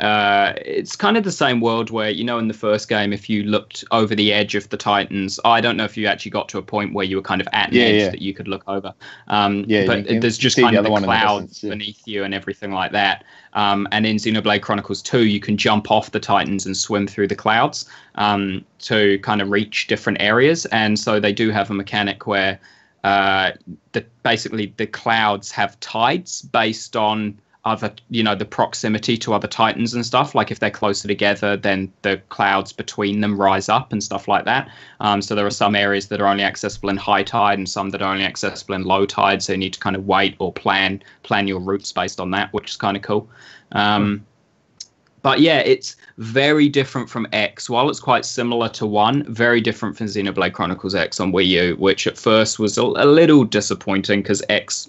uh, it's kind of the same world where you know in the first game if you looked over the edge of the titans i don't know if you actually got to a point where you were kind of at an yeah, edge yeah. that you could look over um, yeah, but there's just kind the of the clouds the yeah. beneath you and everything like that um, and in xenoblade chronicles 2 you can jump off the titans and swim through the clouds um, to kind of reach different areas and so they do have a mechanic where uh, the, basically the clouds have tides based on other you know the proximity to other titans and stuff. Like if they're closer together then the clouds between them rise up and stuff like that. Um, so there are some areas that are only accessible in high tide and some that are only accessible in low tide. So you need to kind of wait or plan plan your routes based on that which is kind of cool. Um, but yeah, it's very different from X. While it's quite similar to one, very different from Xenoblade Chronicles X on Wii U, which at first was a, a little disappointing because X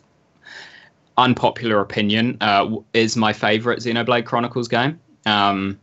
unpopular opinion, uh, is my favorite Xenoblade Chronicles game. Um,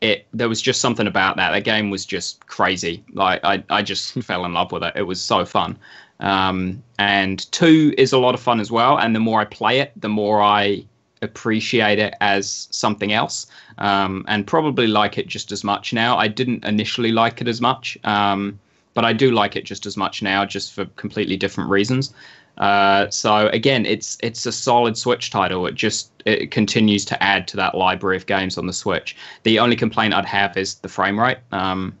it there was just something about that. That game was just crazy. Like I, I just fell in love with it. It was so fun. Um, and two is a lot of fun as well. And the more I play it, the more I appreciate it as something else. Um, and probably like it just as much now. I didn't initially like it as much. Um, but I do like it just as much now, just for completely different reasons. Uh, so again, it's it's a solid Switch title. It just it continues to add to that library of games on the Switch. The only complaint I'd have is the frame rate. Um,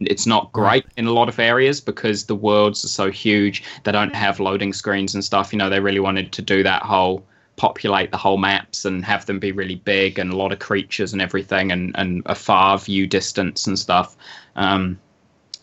it's not great in a lot of areas because the worlds are so huge. They don't have loading screens and stuff. You know, they really wanted to do that whole populate the whole maps and have them be really big and a lot of creatures and everything and, and a far view distance and stuff. Um,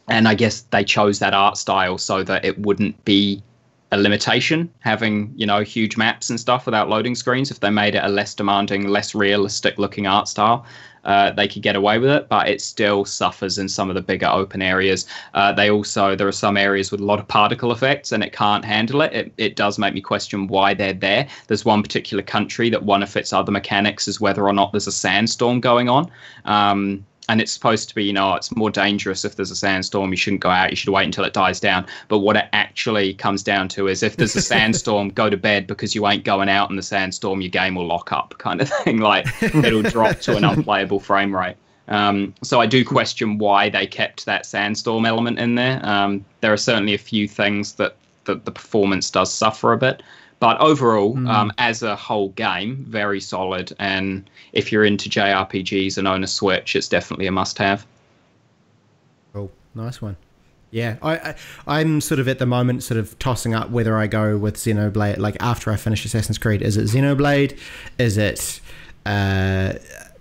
and I guess they chose that art style so that it wouldn't be a limitation having you know huge maps and stuff without loading screens. If they made it a less demanding less realistic looking art style uh, they could get away with it but it still suffers in some of the bigger open areas. Uh, they also there are some areas with a lot of particle effects and it can't handle it. it it does make me question why they're there. There's one particular country that one of its other mechanics is whether or not there's a sandstorm going on. Um, and it's supposed to be, you know, it's more dangerous if there's a sandstorm. You shouldn't go out. You should wait until it dies down. But what it actually comes down to is if there's a sandstorm, go to bed because you ain't going out in the sandstorm. Your game will lock up, kind of thing. Like it'll drop to an unplayable frame rate. Um, so I do question why they kept that sandstorm element in there. Um, there are certainly a few things that, that the performance does suffer a bit. But overall, mm. um, as a whole game, very solid. And if you're into JRPGs and own a Switch, it's definitely a must-have. Oh, nice one. Yeah, I, I am sort of at the moment sort of tossing up whether I go with Xenoblade. Like after I finish Assassin's Creed, is it Xenoblade? Is it uh,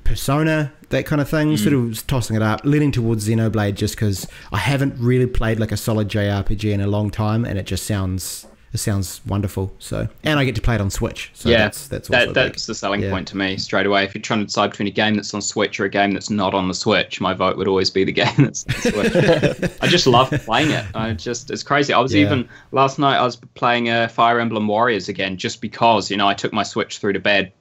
Persona? That kind of thing. Mm. Sort of tossing it up, leaning towards Xenoblade just because I haven't really played like a solid JRPG in a long time, and it just sounds it sounds wonderful. So, and I get to play it on Switch. So yeah, that's that's that, that's the selling yeah. point to me straight away. If you're trying to decide between a game that's on Switch or a game that's not on the Switch, my vote would always be the game that's on Switch. I just love playing it. I just it's crazy. I was yeah. even last night. I was playing uh, Fire Emblem Warriors again, just because you know I took my Switch through to bed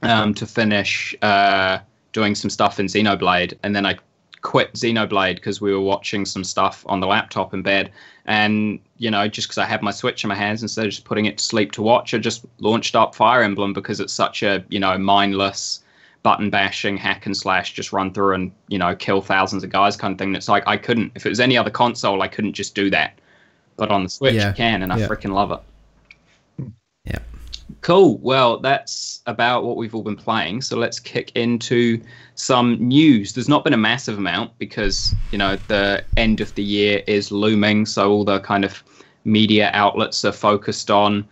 um, to finish uh, doing some stuff in Xenoblade, and then I quit Xenoblade because we were watching some stuff on the laptop in bed, and you know, just because I had my Switch in my hands instead of just putting it to sleep to watch, I just launched up Fire Emblem because it's such a you know mindless button bashing hack and slash just run through and you know kill thousands of guys kind of thing it's like i couldn't if it was any other console i couldn't just do that but on the switch Yeah. you can and i Yeah. freaking love it. Cool. Well, that's about what we've all been playing. So let's kick into some news. There's not been a massive amount because, you know, the end of the year is looming. So all the kind of media outlets are focused on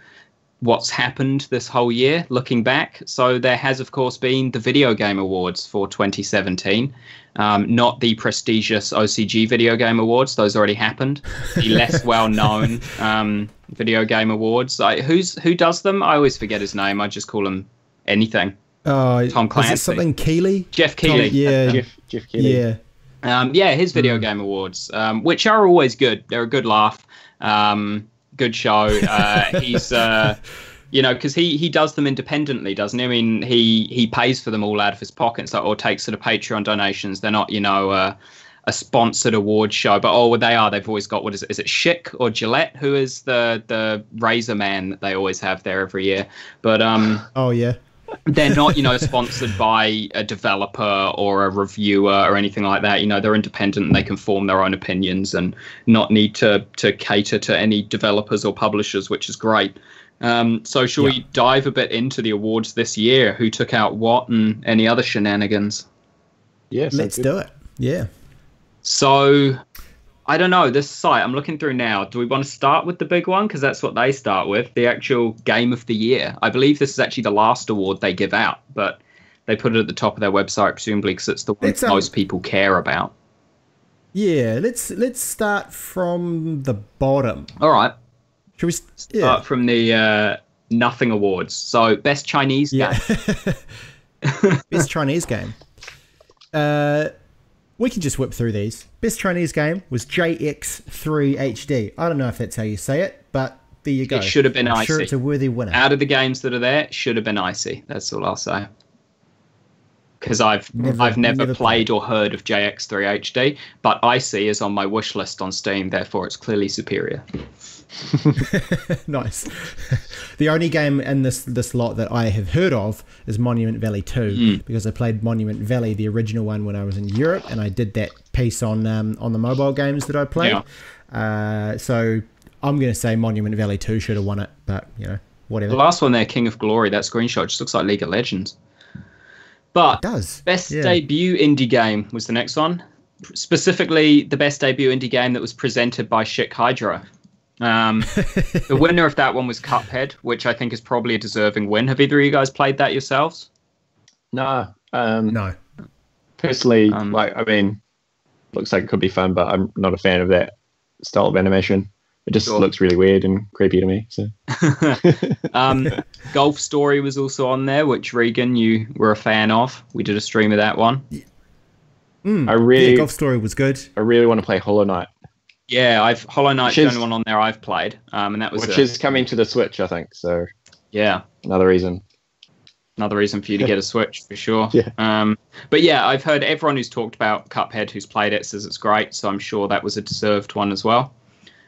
what's happened this whole year looking back. So there has, of course, been the Video Game Awards for 2017. Um, not the prestigious OCG Video Game Awards; those already happened. The less well-known um, Video Game Awards. I, who's who does them? I always forget his name. I just call him anything. Oh, Tom Is it something Keeley? Jeff Tom- yeah. Jeff Jeff Keighley. Yeah. Um, yeah, his video game awards, um, which are always good. They're a good laugh, um, good show. Uh, he's, uh, you know, because he he does them independently, doesn't he? I mean, he he pays for them all out of his pocket, so or takes sort of Patreon donations. They're not, you know. Uh, a sponsored award show, but oh, well, they are. They've always got what is it? Is it Schick or Gillette? Who is the the razor man that they always have there every year? But um, Oh yeah. they're not you know sponsored by a developer or a reviewer or anything like that you know they're independent and they can form their own opinions and not need to to cater to any developers or publishers which is great um, so shall we dive a bit into the awards this year who took out what and any other shenanigans Yes, Let's do it. Yeah. So I don't know this site I'm looking through now. Do we want to start with the big one because that's what they start with, the actual game of the year? I believe this is actually the last award they give out, but they put it at the top of their website presumably because it's the one um, most people care about. Yeah. Let's let's start from the bottom. All right, Should we? s- Yeah. start from the uh, nothing awards. So best Chinese Yeah. game. Best Chinese game. Uh, we can just whip through these. Best Chinese game was JX3 HD. I don't know if that's how you say it, but there you go. It should have been I'm sure Icey. it's a worthy winner. Out of the games that are there, should have been Icey. That's all I'll say. Because I've Never- I've never, never played or heard of JX3 HD, but Icey is on my wish list on Steam. Therefore, it's clearly superior. nice. the only game in this this lot that I have heard of is Monument Valley 2 Hmm. because I played Monument Valley, the original one, when I was in Europe, and I did that piece on um, on the mobile games that I played. Uh, so I'm going to say Monument Valley 2 should have won it, but you know whatever. The last one there, King of Glory, that screenshot just looks like League of Legends. But it does. Best Yeah. debut indie game was the next one. Specifically, the best debut indie game that was presented by Schick Hydro. Um, the winner of that one was Cuphead, which I think is probably a deserving win. Have either of you guys played that yourselves? No, um, No. personally, Um, like I mean, looks like it could be fun, but I'm not a fan of that style of animation. It just Sure. looks really weird and creepy to me. So um, Golf Story was also on there, which Reagan, you were a fan of. We did a stream of that one. I really, Yeah, Golf Story was good. I really want to play Hollow Knight, Yeah, I've Hollow Knight's the only one on there I've played, um, and that was which a- is coming to the Switch, I think. So yeah. another reason. another reason for you to get a Switch for sure. Yeah. Um, but yeah, I've heard everyone who's talked about Cuphead who's played it says it's great, so I'm sure that was a deserved one as well.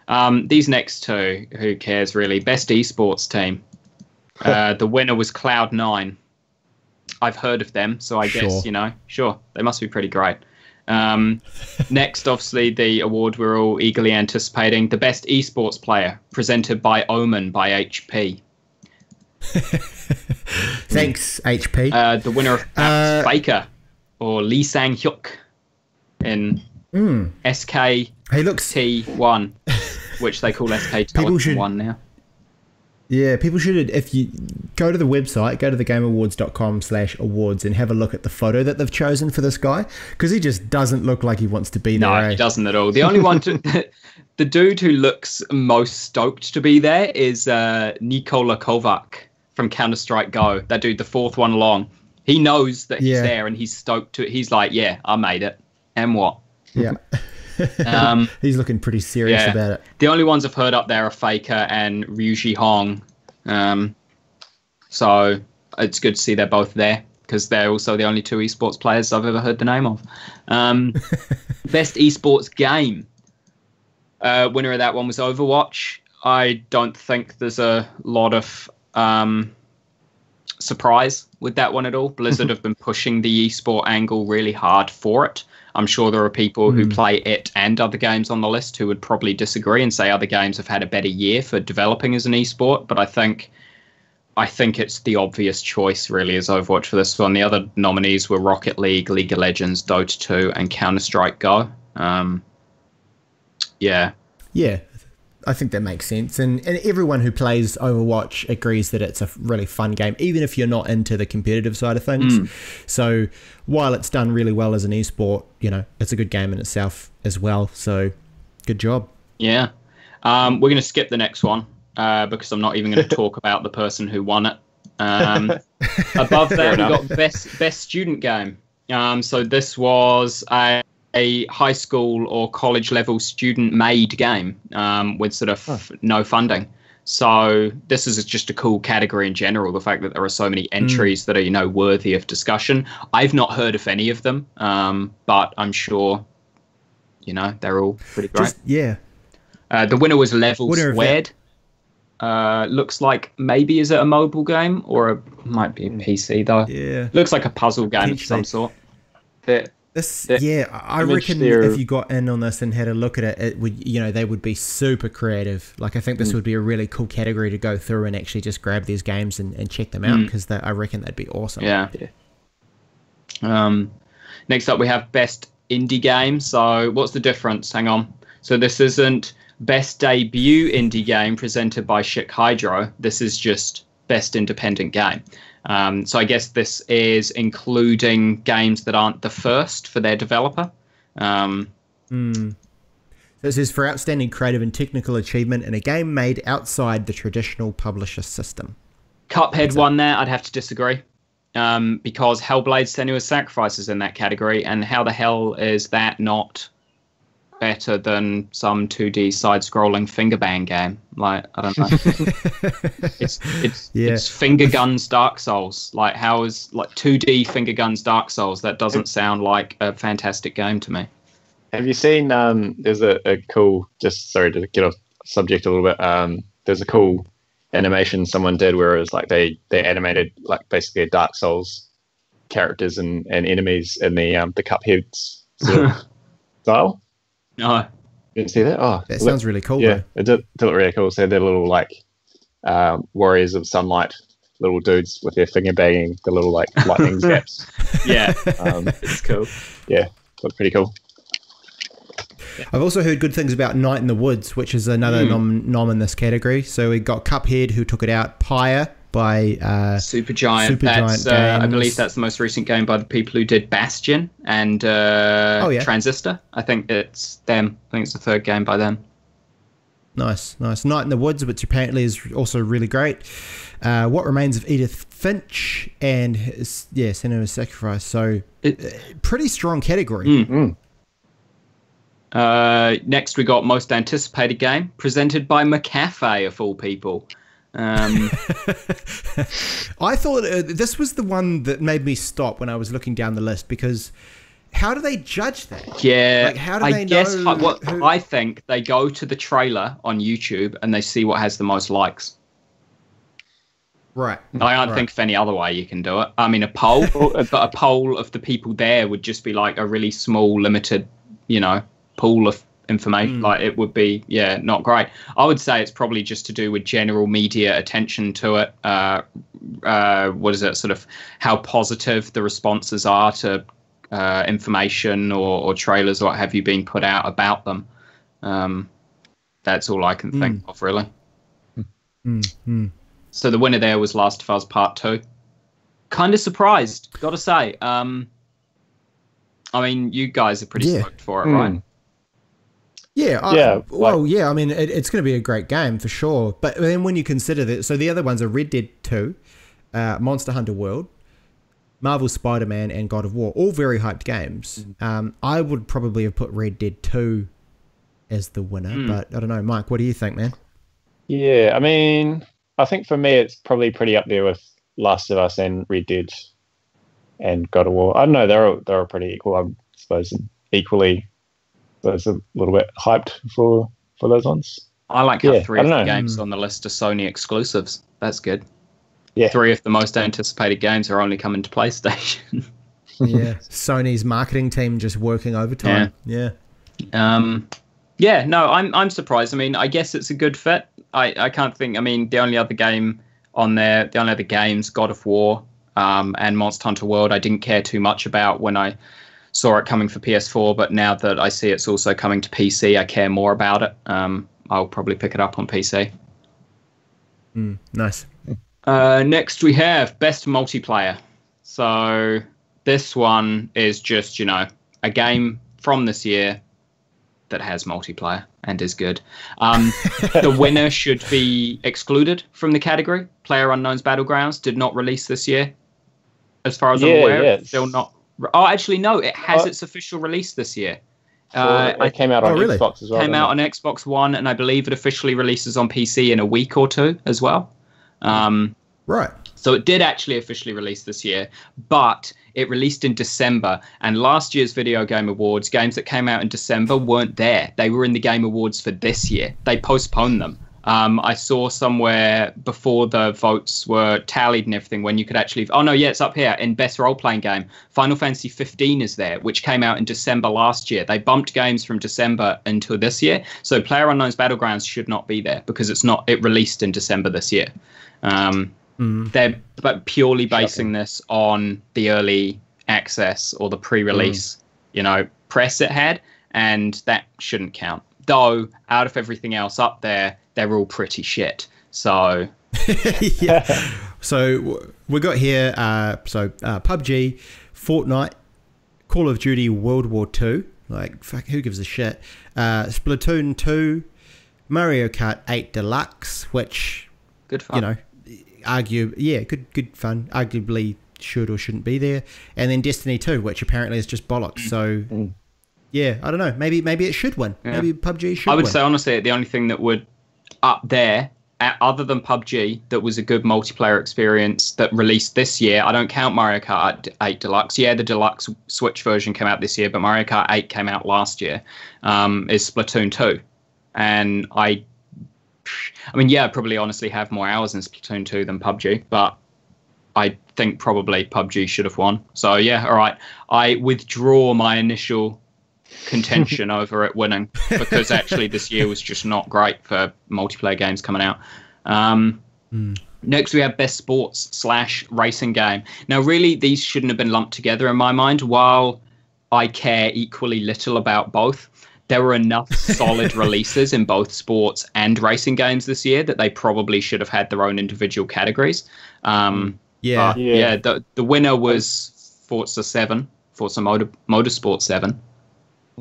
Um, these next two, who cares really? Best esports team. Uh, the winner was Cloud Nine. I've heard of them, so I Sure. guess you know, sure, they must be pretty great. Um, next, obviously, the award we're all eagerly anticipating: the best esports player, presented by Omen by HP. Thanks, HP. Uh, the winner of Uh, Faker or Lee Sang Hyuk in Hmm. SKT1, he looks. which they call SK People should- One now. Yeah, people should. If you go to the website, go to thegameawards.com slash awards and have a look at the photo that they've chosen for this guy because he just doesn't look like he wants to be there. No, eh? he doesn't at all. The only one to. The dude who looks most stoked to be there is uh, Nikola Kovac from Counter Strike Go. That dude, the fourth one along. He knows that he's Yeah. there and he's stoked to. He's like, yeah, I made it. And what? Yeah, Um, he's looking pretty serious Yeah. about it. The only ones I've heard up there are Faker and Ryuji Hong. Um, so it's good to see they're both there. because they're also the only two esports players I've ever heard the name of. Um, best esports game. Uh, winner of that one was Overwatch. I don't think there's a lot of um, surprise with that one at all. Blizzard have been pushing the esport angle really hard for it. I'm sure there are people mm. who hmm. play it and other games on the list who would probably disagree and say other games have had a better year for developing as an esport. But I think I think it's the obvious choice, really, as Overwatch for this one. The other nominees were Rocket League, League of Legends, Dota 2, and Counter Strike Go. Um, yeah. Yeah, I think that makes sense. And, and everyone who plays Overwatch agrees that it's a really fun game, even if you're not into the competitive side of things. Mm. So while it's done really well as an esport, you know, it's a good game in itself as well. So good job. Yeah. Um, we're going to skip the next one uh, because I'm not even going to talk about the person who won it. Um, above that, we got best best student game. Um, so this was a, a, high school or college level student made game um, with sort of oh. no funding. So this is just a cool category in general. The fact that there are so many hmm. entries mm. that are you know worthy of discussion. I've not heard of any of them, um, but I'm sure you know they're all pretty great. Just, yeah. Uh, the winner was Level winner Squared. Uh, looks like maybe is it a mobile game or it might be a PC though. Yeah. Looks like a puzzle game of some sort. This, yeah, I reckon if you got in on this and had a look at it, it would, you know, they would be super creative. Like, I think this mm. would be a really cool category to go through and actually just grab these games and, and check them out because mm. I reckon that'd be awesome. Yeah. yeah. Um, next up, we have best indie game. So, what's the difference? Hang on. So, this isn't best debut indie game presented by Schick Hydro. This is just best independent game. Um, so I guess this is including games that aren't the first for their developer. Um, mm. This is for outstanding creative and technical achievement in a game made outside the traditional publisher system. Cuphead won there. I'd have to disagree. Um, because Hellblade Senua's Sacrifice is in that category, and how the hell is that not better than some 2D side-scrolling finger bang game. Like I don't know. it's it's yeah. it's finger guns Dark Souls. Like how is like 2D finger guns Dark Souls? That doesn't sound like a fantastic game to me. Have you seen? Um, there's a, a cool. Just sorry to get off subject a little bit. Um, there's a cool animation someone did where it was like they they animated like basically a Dark Souls characters and, and enemies in the um the Cupheads sort of style. No. You didn't see that? Oh, that sounds really cool. Yeah, though. it did, did look really cool. So they're little like um, warriors of sunlight, little dudes with their finger banging the little like lightning zaps. yeah, um, it's cool. Yeah, looked pretty cool. I've also heard good things about Night in the Woods, which is another mm. nom, nom in this category. So we got Cuphead, who took it out, Pyre, by uh, Supergiant. Super that's, uh, I believe that's the most recent game by the people who did Bastion and uh, oh, yeah. Transistor. I think it's them. I think it's the third game by them. Nice, nice. Night in the Woods, which apparently is also really great. Uh, what Remains of Edith Finch and his, yeah, Senua's Sacrifice. So it, uh, pretty strong category. Mm-hmm. Uh, next, we got most anticipated game presented by McAfee of all people. Um, I thought uh, this was the one that made me stop when I was looking down the list because how do they judge that? Yeah, like, how do I they guess know? what who... I think they go to the trailer on YouTube and they see what has the most likes. Right. I don't right. think of any other way you can do it. I mean, a poll, but a poll of the people there would just be like a really small, limited, you know, pool of information. Mm. Like it would be, yeah, not great. I would say it's probably just to do with general media attention to it. Uh, uh, what is it? Sort of how positive the responses are to uh, information or, or, trailers or what have you been put out about them. Um, that's all I can mm. think of, really. Mm. So the winner there was Last of Us Part Two. Kind of surprised, got to say. Um, I mean, you guys are pretty yeah. stoked for it, mm. right? Yeah, I, yeah. Well, yeah. I mean, it, it's going to be a great game for sure. But then when you consider that, so the other ones are Red Dead Two, uh, Monster Hunter World, Marvel Spider Man, and God of War. All very hyped games. Mm. Um, I would probably have put Red Dead Two as the winner, mm. but I don't know, Mike. What do you think, man? Yeah, I mean, I think for me, it's probably pretty up there with Last of Us and Red Dead. and God of War. I don't know. They're all, they're all pretty equal. I suppose equally. There's a little bit hyped for for those ones. I like how Yeah, three I of don't the know. games on the list are Sony exclusives. That's good. Yeah. Three of the most anticipated games are only coming to PlayStation. yeah, Sony's marketing team just working overtime. Yeah. Um, yeah, no, I'm I'm surprised. I mean, I guess it's a good fit. I, I can't think. I mean, the only other game on there, the only other games, God of War, um, and Monster Hunter World, I didn't care too much about when I saw it coming for PS4. But now that I see it's also coming to PC, I care more about it. Um, I'll probably pick it up on PC. Mm, nice. Uh, next, we have best multiplayer. So this one is just you know a game from this year that has multiplayer and is good. Um, the winner should be excluded from the category. Player Unknown's Battlegrounds did not release this year, as far as I'm aware. yeah, It's still not. Oh, actually, no. It has Oh. its official release this year. So Uh, it came out oh, on really? Xbox as well. came out it? on Xbox One, and I believe it officially releases on PC in a week or two as well. Um, Right. so it did actually officially release this year, but it released in December. And last year's Video Game Awards, games that came out in December weren't there. They were in the Game Awards for this year. They postponed them. Um, I saw somewhere before the votes were tallied and everything when you could actually. Oh no, yeah, it's up here in best role playing game. Final Fantasy 15 is there, which came out in December last year. They bumped games from December until this year, so Player Unknown's Battlegrounds should not be there because it's not. It released in December this year. Um, Mm. they're but purely basing this on the early access or the pre-release you know press it had and that shouldn't count though out of everything else up there they're all pretty shit so yeah. So w- we got here. Uh, so uh, PUBG, Fortnite, Call of Duty, World War Two. Like fuck, who gives a shit? Uh, Splatoon Two, Mario Kart Eight Deluxe, which good fun you know, argue yeah, good good fun. Arguably should or shouldn't be there, and then Destiny Two, which apparently is just bollocks. So. Mm. Yeah, I don't know. Maybe maybe it should win. Yeah. Maybe PUBG should i would win. say honestly the only thing that would up there uh, other than PUBG that was a good multiplayer experience that released this year. I don't count Mario Kart 8 Deluxe. Yeah, the deluxe Switch version came out this year, but Mario Kart 8 came out last year. Um, is Splatoon 2, and I, I mean, yeah, I probably honestly have more hours in Splatoon 2 than PUBG, but I think probably PUBG should have won. So yeah, all right, I withdraw my initial contention over it winning because actually this year was just not great for multiplayer games coming out. Um, Mm. Next, we have best sports slash racing game. Now, really, these shouldn't have been lumped together in my mind. While I care equally little about both, there were enough solid releases in both sports and racing games this year that they probably should have had their own individual categories. Um, Yeah. Yeah. yeah. The the winner was Forza Seven, Forza Motor, Motorsport Seven.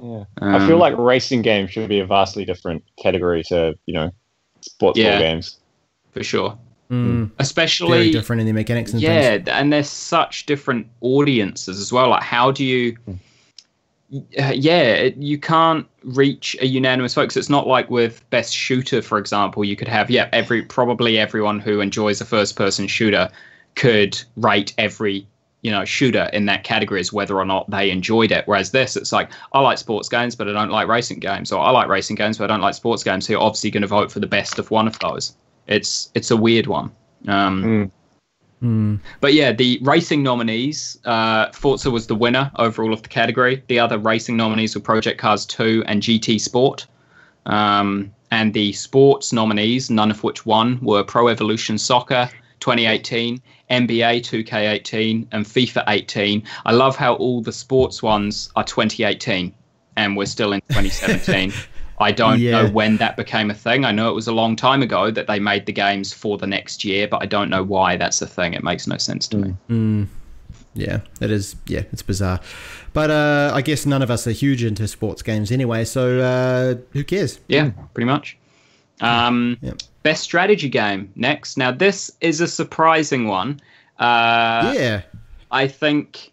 Yeah. I feel Um, like racing games should be a vastly different category to you know sports ball Yeah. games. for sure, Mm, especially very different in the mechanics and yeah things. th- and there's such different audiences as well like how do you uh, yeah it, you can't reach a unanimous vote 'cause it's not like with best shooter for example you could have yeah every probably everyone who enjoys a first person shooter could rate every you know shooter in that category is whether or not they enjoyed it whereas this it's like i like sports games but i don't like racing games or i like racing games but i don't like sports games so you're obviously going to vote for the best of one of those it's it's a weird one um Mm. Mm. but yeah, the racing nominees, uh, Forza was the winner overall of the category. The other racing nominees were Project Cars 2 and GT Sport. Um, and the sports nominees, none of which won, were Pro Evolution Soccer 2018, NBA 2K18, and FIFA 18. I love how all the sports ones are 2018 and we're still in 2017. I don't Yeah. know when that became a thing. I know it was a long time ago that they made the games for the next year, but I don't know why that's a thing. It makes no sense to me. Mm. Yeah, it is. Yeah, it's bizarre. But uh, I guess none of us are huge into sports games anyway, so uh, who cares? Yeah, pretty much. Um, Yep. Best strategy game next. Now, this is a surprising one. Uh, yeah. I think.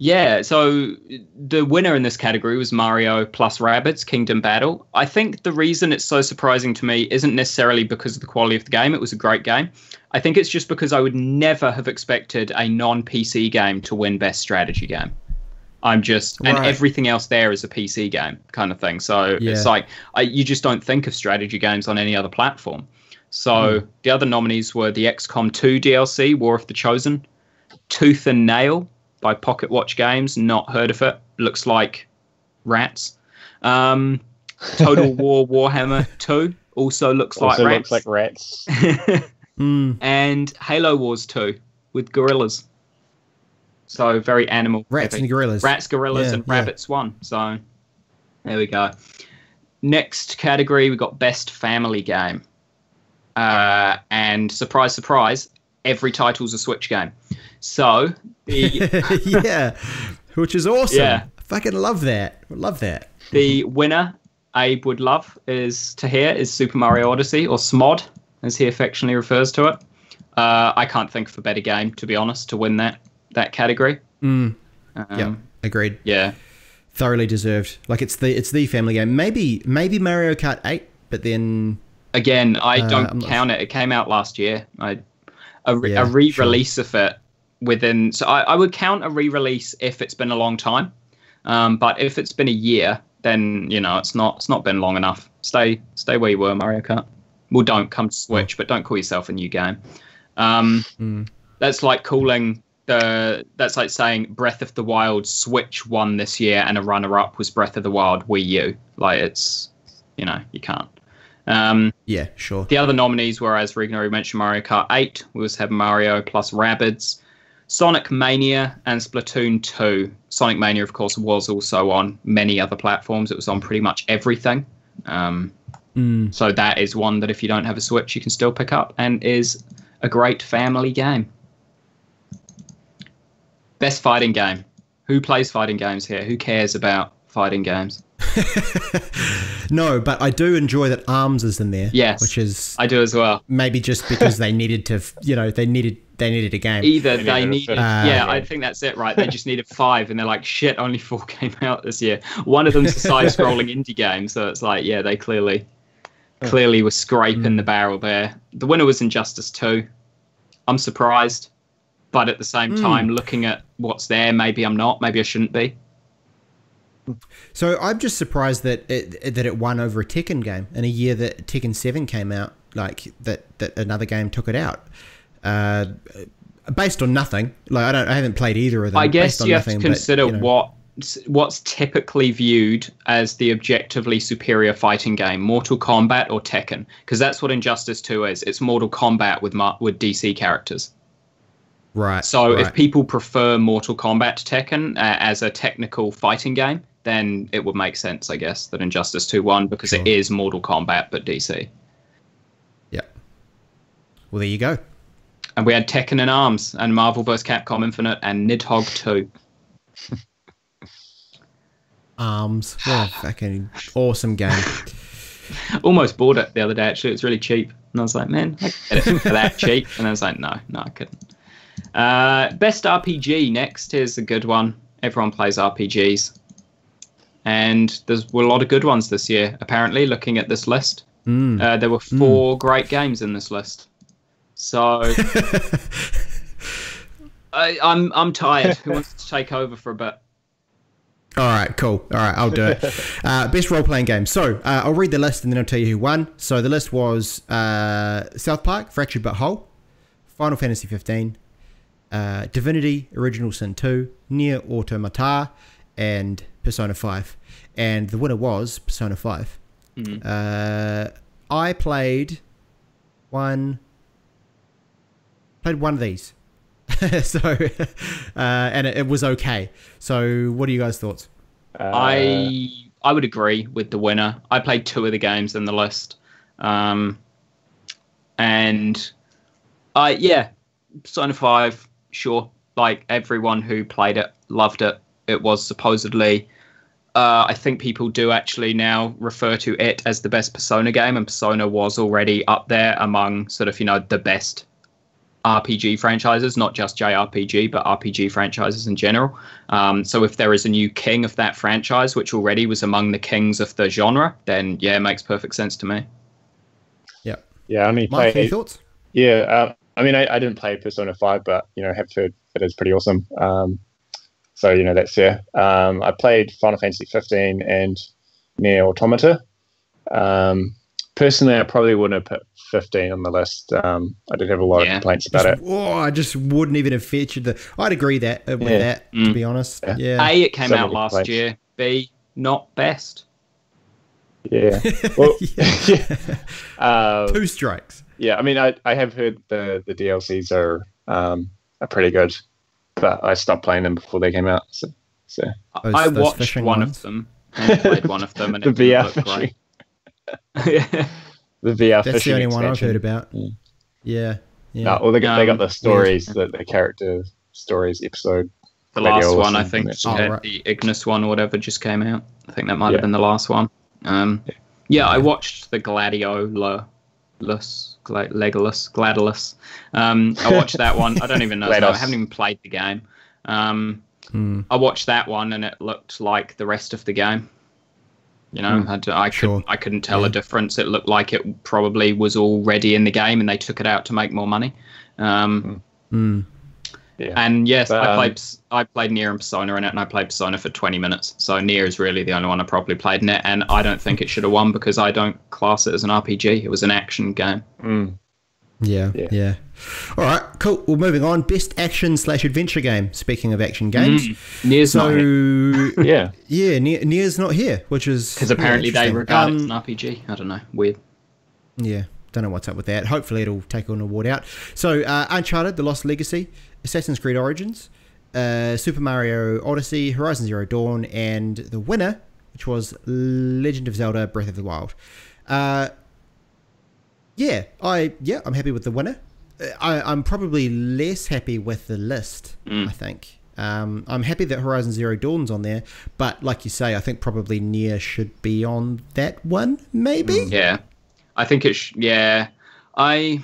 Yeah, so the winner in this category was Mario plus Rabbids Kingdom Battle. I think the reason it's so surprising to me isn't necessarily because of the quality of the game. It was a great game. I think it's just because I would never have expected a non PC game to win best strategy game. I'm just, and Right. everything else there is a PC game kind of thing. So Yeah. it's like I, you just don't think of strategy games on any other platform. So the other nominees were the XCOM 2 DLC, War of the Chosen, Tooth and Nail by Pocket Watch Games. Not heard of it. Looks like rats. Um, Total War Warhammer 2 also looks Also like looks rats. like rats. Mm, and Halo Wars 2 with gorillas. So very animal. rats heavy. and gorillas. Rats, gorillas, Yeah, and yeah. rabbits won. So there we go. Next category, we got best family game. Uh, and surprise, surprise, every title's a Switch game. So the yeah, which is awesome. Yeah. I fucking love that. Love that. the winner Abe would love is to hear is Super Mario Odyssey or SMOD, as he affectionately refers to it. Uh, I can't think of a better game, to be honest, to win that that category. Mm, Um, yeah, agreed. yeah. Thoroughly deserved. Like it's the it's the family game. Maybe maybe Mario Kart Eight, but then Again, I Uh, don't not count it. It came out last year. I, a, re- Yeah, a re-release of it within. So I, I would count a re-release if it's been a long time. Um, but if it's been a year, then you know it's not it's not been long enough. Stay stay where you were, Mario Kart. Well, don't come to Switch, but don't call yourself a new game. Um, Mm. That's like calling the. That's like saying Breath of the Wild Switch won this year, and a runner-up was Breath of the Wild Wii U. Like it's, you know, you can't. Um, yeah, sure. the other nominees were, as Reagan already mentioned, Mario Kart 8. We also have Mario plus Rabbids, Sonic Mania, and Splatoon 2. Sonic Mania, of course, was also on many other platforms. It was on pretty much everything. Um, Mm. so that is one that if you don't have a Switch, you can still pick up and is a great family game. Best fighting game. Who plays fighting games here? Who cares about fighting games? No, but I do enjoy that Arms is in there. Yes. which is I do as well. maybe just because they needed to, you know, they needed they needed a game. Either They they needed a needed, fifth. yeah, Uh, I think that's it, right? They just needed five, and they're like, shit, only four came out this year. One of them's a side-scrolling indie game, so it's like, yeah, they clearly, clearly were scraping the barrel there. The winner was Injustice Two. I'm surprised, but at the same time, looking at what's there, maybe I'm not. Maybe I shouldn't be. So I'm just surprised that it that it won over a Tekken game in a year that Tekken Seven came out. Like that that another game took it out. Uh, based on nothing. Like I don't I haven't played either of them. I guess based on you have to nothing, but, consider you know. what what's typically viewed as the objectively superior fighting game, Mortal Kombat or Tekken, because that's what Injustice 2 is. It's Mortal Kombat with with DC characters. Right. So if people prefer Mortal Kombat to Tekken uh, as a technical fighting game, then it would make sense, I guess, that Injustice 2 won because it Sure. is Mortal Kombat but DC. yeah. Well, there you go. And we had Tekken and Arms and Marvel vs. Capcom Infinite and Nidhogg 2. Arms. What a fucking awesome game. Almost bought it the other day, actually. It was really cheap. And I was like, man, I get it for that cheap. And I was like, no, no, I couldn't. Uh, best RPG next. Here's a good one. Everyone plays RPGs. And there's were a lot of good ones this year, apparently, looking at this list. Mm. Uh, there were four great games in this list. So I, I'm I'm tired. Who wants to take over for a bit? All right, cool. All right, I'll do it. Uh, best role playing game. So uh, I'll read the list and then I'll tell you who won. So the list was uh, South Park, Fractured But Whole, Final Fantasy 15, uh, Divinity, Original Sin 2, Nier Automata, and Persona 5. And the winner was Persona 5. Uh, I played one. Played one of these. so, uh, and it, it was okay. So, what are you guys' thoughts? Uh, I I would agree with the winner. I played two of the games in the list, um, and I yeah, Persona Five, sure. Like everyone who played it loved it. It was supposedly. Uh, I think people do actually now refer to it as the best Persona game, and Persona was already up there among sort of you know the best RPG franchises, not just JRPG, but RPG franchises in general. Um, so if there is a new king of that franchise, which already was among the kings of the genre, then yeah, it makes perfect sense to me. Yeah. yeah, I only Mike, any played. thoughts? Yeah, uh, I mean, I, I didn't play Persona Five, but you know, have heard it is pretty awesome. Um, so you know that's there. Um, I played Final Fantasy 15 and Nier Automata. Um, personally, I probably wouldn't have put 15 on the list. Um, I did have a lot Yeah. of complaints about Just- it. Oh, I just wouldn't even have featured the. I'd agree that uh, with Yeah. that, to Mm. be honest. Yeah. Yeah. A, it came So out last complaints. year. B, not best. Yeah. Well, Yeah. uh, Two strikes. Yeah. I mean, I, I have heard the the DLCs are um, are pretty good, but I stopped playing them before they came out. So, so I- Those- I those watched fishing one ones? of them and played one of them, and the it didn't VR look fishing, great. the VR That's the fishing only one I've heard about. Mm. Yeah. Yeah. No, well, they got, they got Um, the stories, the, the character stories episode. the last or one, I think, like that. uh, Oh, right. the Ignis one or whatever just came out. I think that might Yeah. have been the last one. Um, yeah, I Yeah. watched the Gladiolus, Gla- Legolas, Gladolus. Um, I watched that one. I don't even know. I haven't even played the game. Um, Mm. I watched that one and it looked like the rest of the game. You know, Hmm. I, d- I, Sure. could, I couldn't tell Yeah. a difference. It looked like it probably was already in the game and they took it out to make more money. Um, Mm. Yeah. and yes, But, I um, played I played Nier and Persona in it, and I played Persona for 20 minutes. So Nier is really the only one I probably played in it, and I don't think it should have won because I don't class it as an RPG. It was an action game. Mm. Yeah, yeah. Yeah. All right, cool. Well, moving on. Best action slash adventure game. Speaking of action games, Nier's so not here Yeah. yeah, Nier, Nier's not here, which is because apparently yeah, they interesting. regard it as Um, an RPG. I don't know, weird. Yeah, don't know what's up with that. Hopefully, it'll take on an award out. So, uh, Uncharted: The Lost Legacy, Assassin's Creed Origins, uh, Super Mario Odyssey, Horizon Zero Dawn, and the winner, which was Legend of Zelda: Breath of the Wild. Uh, yeah, I yeah, I'm happy with the winner. Uh, I, I'm probably less happy with the list. Mm. I think. Um, I'm happy that Horizon Zero Dawn's on there, but like you say, I think probably Nier should be on that one, maybe. Yeah, I think it. Sh- yeah, I.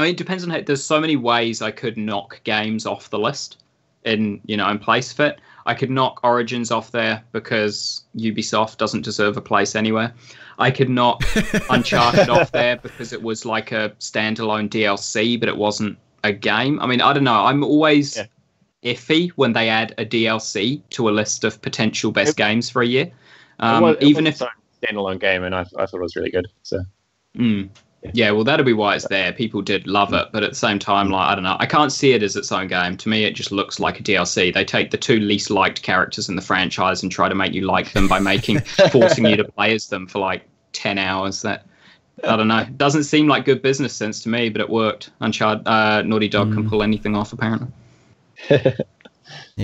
I mean, it depends on how. There's so many ways I could knock games off the list, in you know, in place fit. I could knock Origins off there because Ubisoft doesn't deserve a place anywhere. I could knock Uncharted off there because it was like a standalone DLC, but it wasn't a game. I mean, I don't know. I'm always Yeah. iffy when they add a DLC to a list of potential best It- games for a year. It Um, was- it even if standalone game, and I, I thought it was really good. So Mm. Yeah, well, that'll be why it's there. People did love it, but at the same time, like I don't know, I can't see it as its own game. To me, it just looks like a DLC. They take the two least liked characters in the franchise and try to make you like them by making forcing you to play as them for like ten hours. That I don't know. Doesn't seem like good business sense to me, but it worked. Uncharted, uh, Naughty Dog can pull anything off apparently.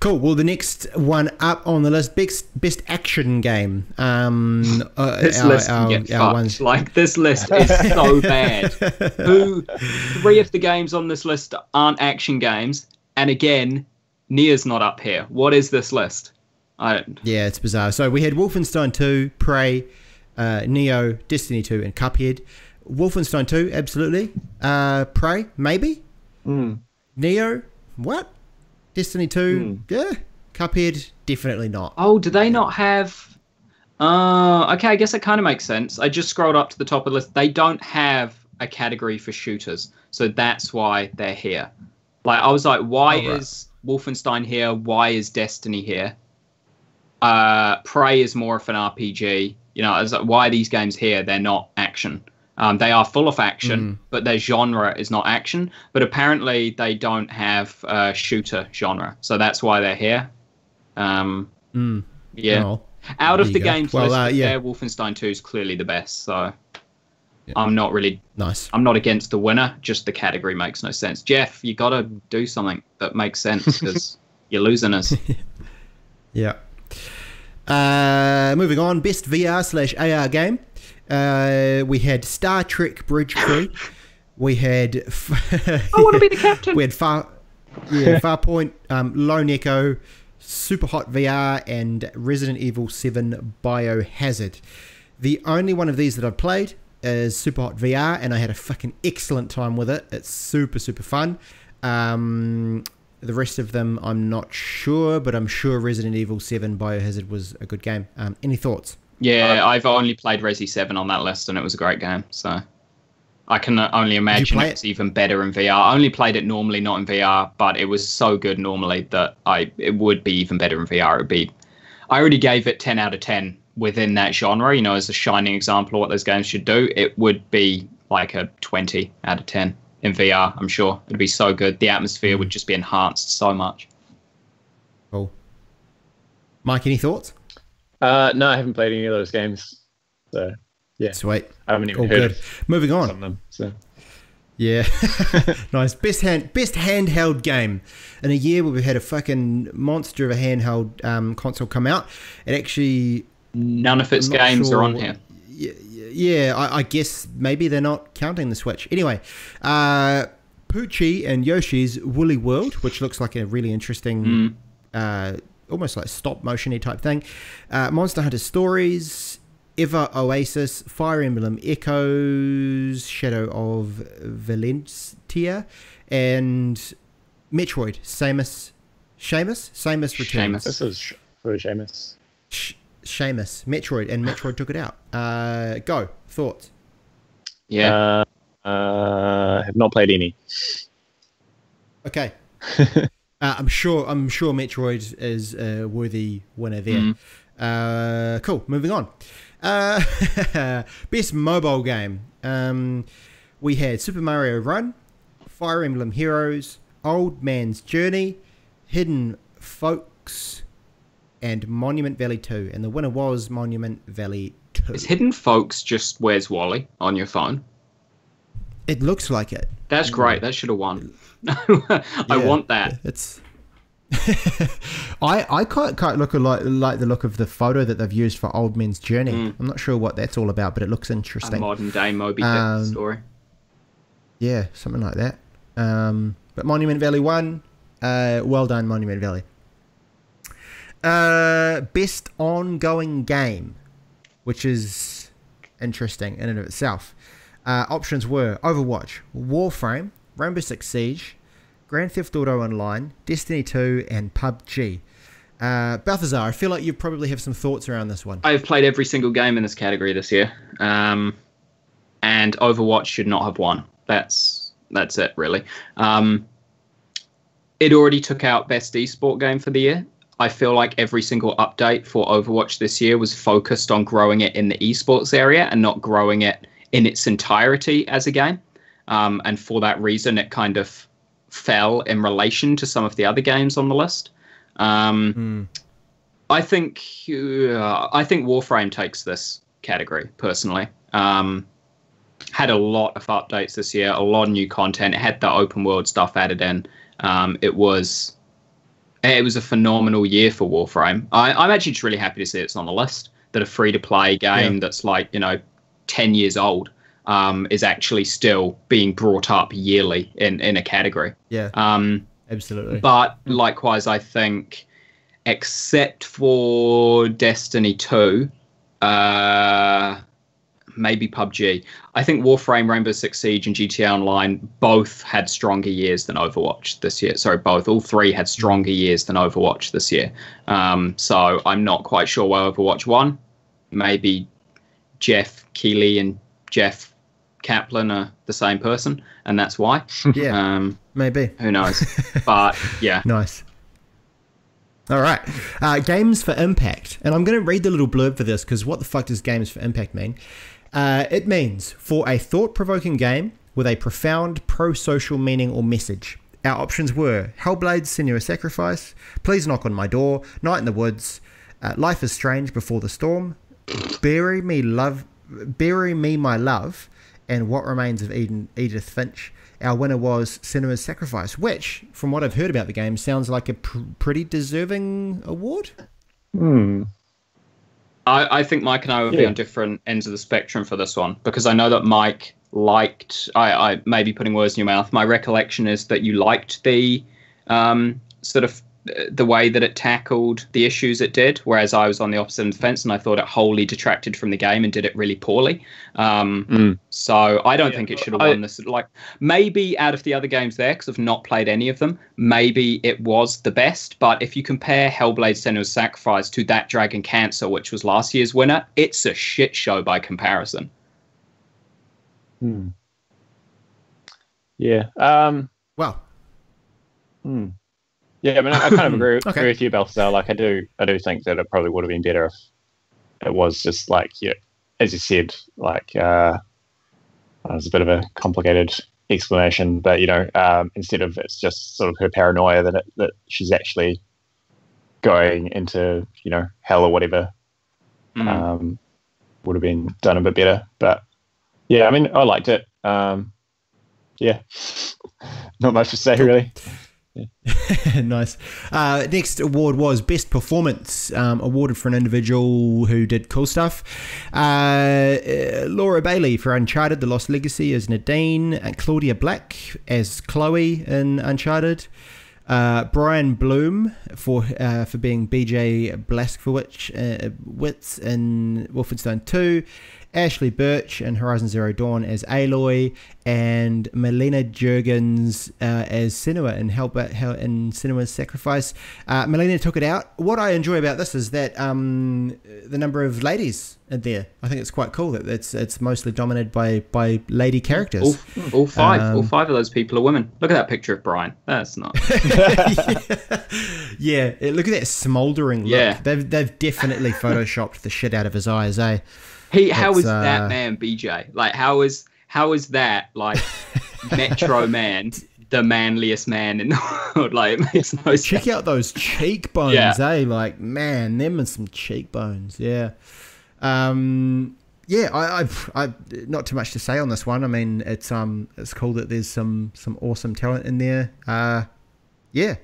Cool. Well, the next one up on the list, best best action game. Um, uh, This our- list our- get our fucked. ones- Like this list is so bad. Who three of the games on this list aren't action games, and again, Nier's not up here. What is this list? I don't. Yeah, it's bizarre. So we had Wolfenstein 2, Prey, uh, Nioh, Destiny 2, and Cuphead. Wolfenstein 2, absolutely. Uh, Prey, maybe. Nioh, what? Destiny 2, yeah. Cuphead, definitely not. Oh, do they not have? Uh, okay, I guess it kind of makes sense. I just scrolled up to the top of the list. They don't have a category for shooters, so that's why they're here. Like, I was like, why Oh, right. is Wolfenstein here? Why is Destiny here? Uh, Prey is more of an RPG. You know, I was like, why are these games here? They're not action. Um, they are full of action, but their genre is not action. But apparently, they don't have a shooter genre, so that's why they're here. Um, Mm. yeah. Oh. Out There of the go. games Well, list, uh, yeah. Wolfenstein 2 is clearly the best. So Yeah. I'm not really, Nice. I'm not against the winner. Just the category makes no sense. Jeff, you got to do something that makes sense because you're losing us. Yeah. Uh, moving on, best VR slash AR game. Uh, we had Star Trek Bridge Crew. We had. I want to be the captain. We had Far, yeah, Farpoint, um, Lone Echo, Super Hot VR, and Resident Evil 7 Biohazard. The only one of these that I've played is Super Hot VR, and I had a fucking excellent time with it. It's super, super fun. Um, the rest of them, I'm not sure, but I'm sure Resident Evil 7 Biohazard was a good game. Um, any thoughts? Yeah, I've only played Resi 7 on that list and it was a great game. So I can only imagine it's even better in VR. I only played it normally, not in VR, but it was so good normally that I it would be even better in VR. It would be. I already gave it ten out of ten within that genre. You know, as a shining example of what those games should do, it would be like a twenty out of ten in VR. I'm sure it'd be so good. The atmosphere would hmm. just be enhanced so much. Cool. Mike, any thoughts? Uh, no, I haven't played any of those games. So yeah, sweet. I haven't even All heard good. Of Moving on. Of them, so. Yeah, nice. Best hand, best handheld game in a year where we had a fucking monster of a handheld um, console come out. It actually none of its games sure, are on here. Yeah, yeah I, I, guess maybe they're not counting the Switch. Anyway, uh, Poochy and Yoshi's Woolly World, which looks like a really interesting, mm. uh, almost like stop motiony type thing. Uh, Monster Hunter Stories, Ever Oasis, Fire Emblem Echoes, Shadow of Valentia, and Metroid, Samus, Seamus, Samus Returns. Seamus. This is for Seamus. Sh- Seamus, Metroid, and Metroid took it out. Uh, go thoughts. Yeah, uh, uh, have not played any. Okay. uh, I'm sure. I'm sure Metroid is a worthy winner there. Mm. Uh, cool. Moving on. Uh, best mobile game. Um, we had Super Mario Run, Fire Emblem Heroes, Old Man's Journey, Hidden Folks, and Monument Valley 2. And the winner was Monument Valley 2. Is Hidden Folks just Where's Wally on your phone? It looks like it. That's great. That should have won. I yeah, want that. It's I I quite quite look like like the look of the photo that they've used for Old Man's Journey. Mm. I'm not sure what that's all about, but it looks interesting. A modern day Moby Dick um, story. Yeah, something like that. Um, but Monument Valley won. Uh, well done, Monument Valley. Uh, best ongoing game, which is interesting in and of itself. Uh, options were Overwatch, Warframe, Rainbow Six Siege, Grand Theft Auto Online, Destiny 2, and PUBG. Uh, Balthazar, I feel like you probably have some thoughts around this one. I've played every single game in this category this year, um, and Overwatch should not have won. That's that's it, really. Um, it already took out best esport game for the year. I feel like every single update for Overwatch this year was focused on growing it in the esports area and not growing it in its entirety as a game. Um, and for that reason, it kind of fell in relation to some of the other games on the list. Um, mm. I think uh, I think Warframe takes this category personally. Um, had a lot of updates this year, a lot of new content. It had the open world stuff added in. Um, it was it was a phenomenal year for Warframe. I, am actually just really happy to see it's on the list. That a free to play game yeah. that's like you know ten years old um, is actually still being brought up yearly in, in a category. Yeah. Um, absolutely. But likewise, I think, except for Destiny 2, uh, maybe PUBG, I think Warframe, Rainbow Six Siege, and GTA Online both had stronger years than Overwatch this year. Sorry, both. All three had stronger years than Overwatch this year. Um, so I'm not quite sure why Overwatch won. Maybe Geoff Keighley and Jeff Kaplan are the same person, and that's why. Yeah, um, maybe. Who knows? but yeah, nice. All right, uh, games for impact, and I'm going to read the little blurb for this because what the fuck does games for impact mean? Uh, it means for a thought-provoking game with a profound pro-social meaning or message. Our options were Hellblade: Senua's Sacrifice, Please Knock on My Door, Night in the Woods, uh, Life is Strange Before the Storm, Bury Me Love, Bury Me My Love, and What Remains of Eden, Edith Finch. Our winner was Senua's Sacrifice, which, from what I've heard about the game, sounds like a pr- pretty deserving award. Hmm. I, I think Mike and I would yeah. be on different ends of the spectrum for this one because I know that Mike liked. I, I may be putting words in your mouth. My recollection is that you liked the um, sort of the way that it tackled the issues it did, whereas I was on the opposite end of the fence and I thought it wholly detracted from the game and did it really poorly. Um, mm. So I don't yeah, think it should have won this. Like maybe out of the other games there, because I've not played any of them, maybe it was the best. But if you compare Hellblade: Senua's Sacrifice to that Dragon Cancer, which was last year's winner, it's a shit show by comparison. Hmm. Yeah. Um, Well, hmm. Yeah, I mean, I, kind of agree, Okay. agree with you, Balthazar. Like, I do, I do think that it probably would have been better if it was just like, yeah, as you said, like, uh, it was a bit of a complicated explanation, but you know, um, instead of it's just sort of her paranoia that it, that she's actually going into, you know, hell or whatever, Mm. um, would have been done a bit better. But yeah, I mean, I liked it. Um, yeah, not much to say really. nice. Uh, next award was Best Performance, um, awarded for an individual who did cool stuff. Uh, uh, Laura Bailey for Uncharted: The Lost Legacy as Nadine, and Claudia Black as Chloe in Uncharted. Uh, Brian Bloom for uh, for being BJ Blazkowicz uh, Witz in Wolfenstein 2, Ashly Burch in Horizon Zero Dawn as Aloy, and Melina Juergens uh, as Senua in Hell in Senua's Sacrifice. Uh, Melina took it out. What I enjoy about this is that um, the number of ladies in there. I think it's quite cool that it's it's mostly dominated by by lady characters. All, all five, all Um, five of those people are women. Look at that picture of Brian. That's not. yeah, eh, look at that smouldering look. Yeah. They've they've definitely photoshopped the shit out of his eyes, eh? He, how It's, is that uh, man BJ? Like, how is how is that like Metro Man, the manliest man in the world? Like, it makes no sense. Check out those cheekbones, Yeah. eh? Like, man, them and some cheekbones. Yeah. Um, yeah, I, I've, I, not too much to say on this one. I mean, it's um, it's cool that there's some some awesome talent in there. Uh, yeah.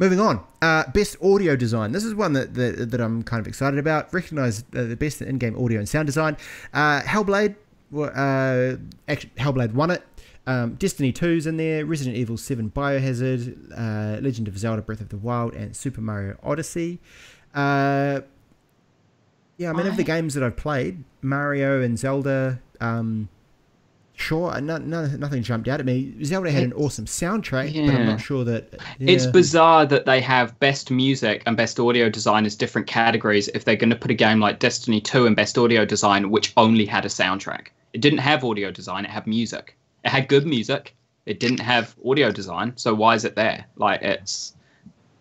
Moving on, uh, best audio design. This is one that, that that I'm kind of excited about. Recognize uh, the best in-game audio and sound design. Uh, Hellblade, uh, act- Hellblade won it. Um, Destiny 2's in there, Resident Evil 7 Biohazard, uh, Legend of Zelda Breath of the Wild, and Super Mario Odyssey. Uh, yeah, I mean, of the games that I've played, Mario and Zelda, um, sure, uh, no, no, nothing jumped out at me. Zelda had an awesome soundtrack, but I'm not sure that. It's bizarre that they have best music and best audio design as different categories if they're going to put a game like Destiny 2 in best audio design, which only had a soundtrack. It didn't have audio design, it had music. It had good music. It didn't have audio design, so why is it there? Like, it's.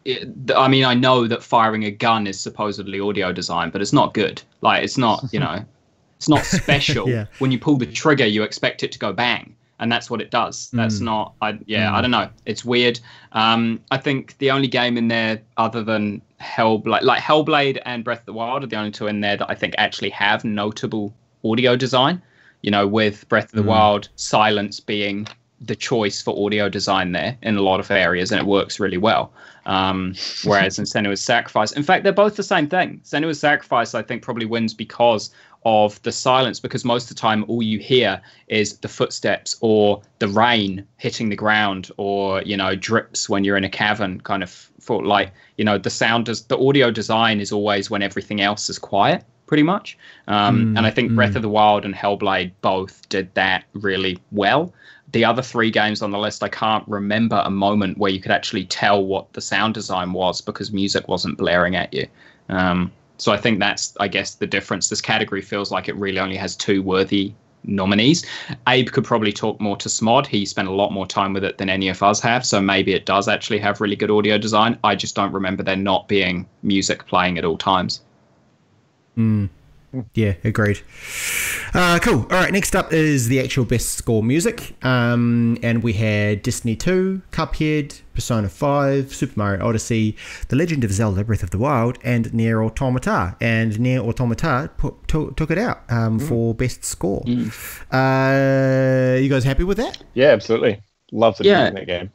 It, I mean, I know that firing a gun is supposedly audio design, but it's not good. Like, it's not, you know, it's not special. Yeah. When you pull the trigger, you expect it to go bang, and that's what it does. That's Mm. not. I yeah, Mm. I don't know. It's weird. Um, I think the only game in there other than Hellblade, like Hellblade and Breath of the Wild, are the only two in there that I think actually have notable audio design. You know, with Breath of the Mm. Wild, silence being the choice for audio design there in a lot of areas, and it works really well. Um, whereas in Senua's Sacrifice, in fact, they're both the same thing. Senua's Sacrifice, I think, probably wins because of the silence, because most of the time all you hear is the footsteps or the rain hitting the ground, or you know, drips when you're in a cavern, kind of for like you know, the sound does the audio design is always when everything else is quiet, pretty much. Um, Mm, and I think mm. Breath of the Wild and Hellblade both did that really well the other three games on the list, I can't remember a moment where you could actually tell what the sound design was because music wasn't blaring at you. Um, so I think that's, I guess, the difference. This category feels like it really only has two worthy nominees. Abe could probably talk more to Smod. He spent a lot more time with it than any of us have. So maybe it does actually have really good audio design. I just don't remember there not being music playing at all times. Mm. Yeah, agreed. Uh, cool. All right, next up is the actual best score music. Um, and we had Destiny 2, Cuphead, Persona 5, Super Mario Odyssey, The Legend of Zelda Breath of the Wild, and Nier Automata. And Nier Automata put, to, took it out um, for best score. Uh, you guys happy with that? Yeah, absolutely. Love the Yeah. music in that game.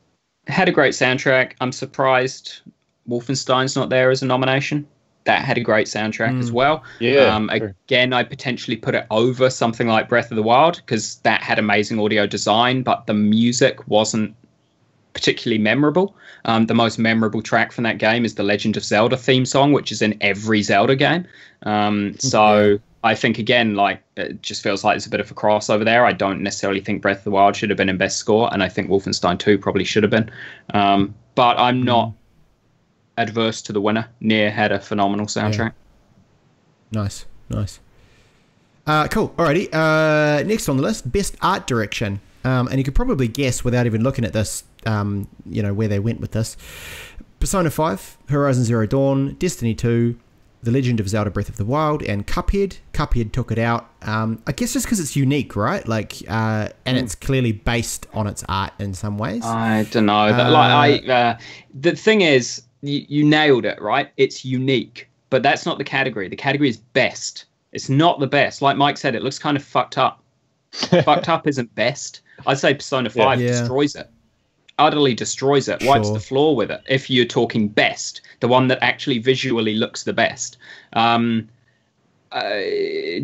had a great soundtrack. I'm surprised Wolfenstein's not there as a nomination. That had a great soundtrack as well. Yeah, Um, again, I potentially put it over something like Breath of the Wild because that had amazing audio design, but the music wasn't particularly memorable. Um, the most memorable track from that game is the Legend of Zelda theme song, which is in every Zelda game. Um, so I think again, like it just feels like there's a bit of a crossover there. I don't necessarily think Breath of the Wild should have been in best score, and I think Wolfenstein 2 probably should have been. Um, but I'm not adverse to the winner. Nier had a phenomenal soundtrack. Nice, nice. Uh, cool. Alrighty. Uh, next on the list, best art direction. Um, and you could probably guess without even looking at this, um, you know, where they went with this. Persona 5, Horizon Zero Dawn, Destiny 2, The Legend of Zelda Breath of the Wild, and Cuphead. Cuphead took it out. Um, I guess just because it's unique, right? Like, uh, and it's clearly based on its art in some ways. I don't know. That, like, I uh, the thing is, you, you nailed it, right? It's unique, but that's not the category. The category is best. It's not the best. Like Mike said, it looks kind of fucked up. fucked up isn't best. I'd say Persona 5 Yeah. destroys it. Utterly destroys it, wipes Sure. the floor with it. If you're talking best, the one that actually visually looks the best. Um, uh,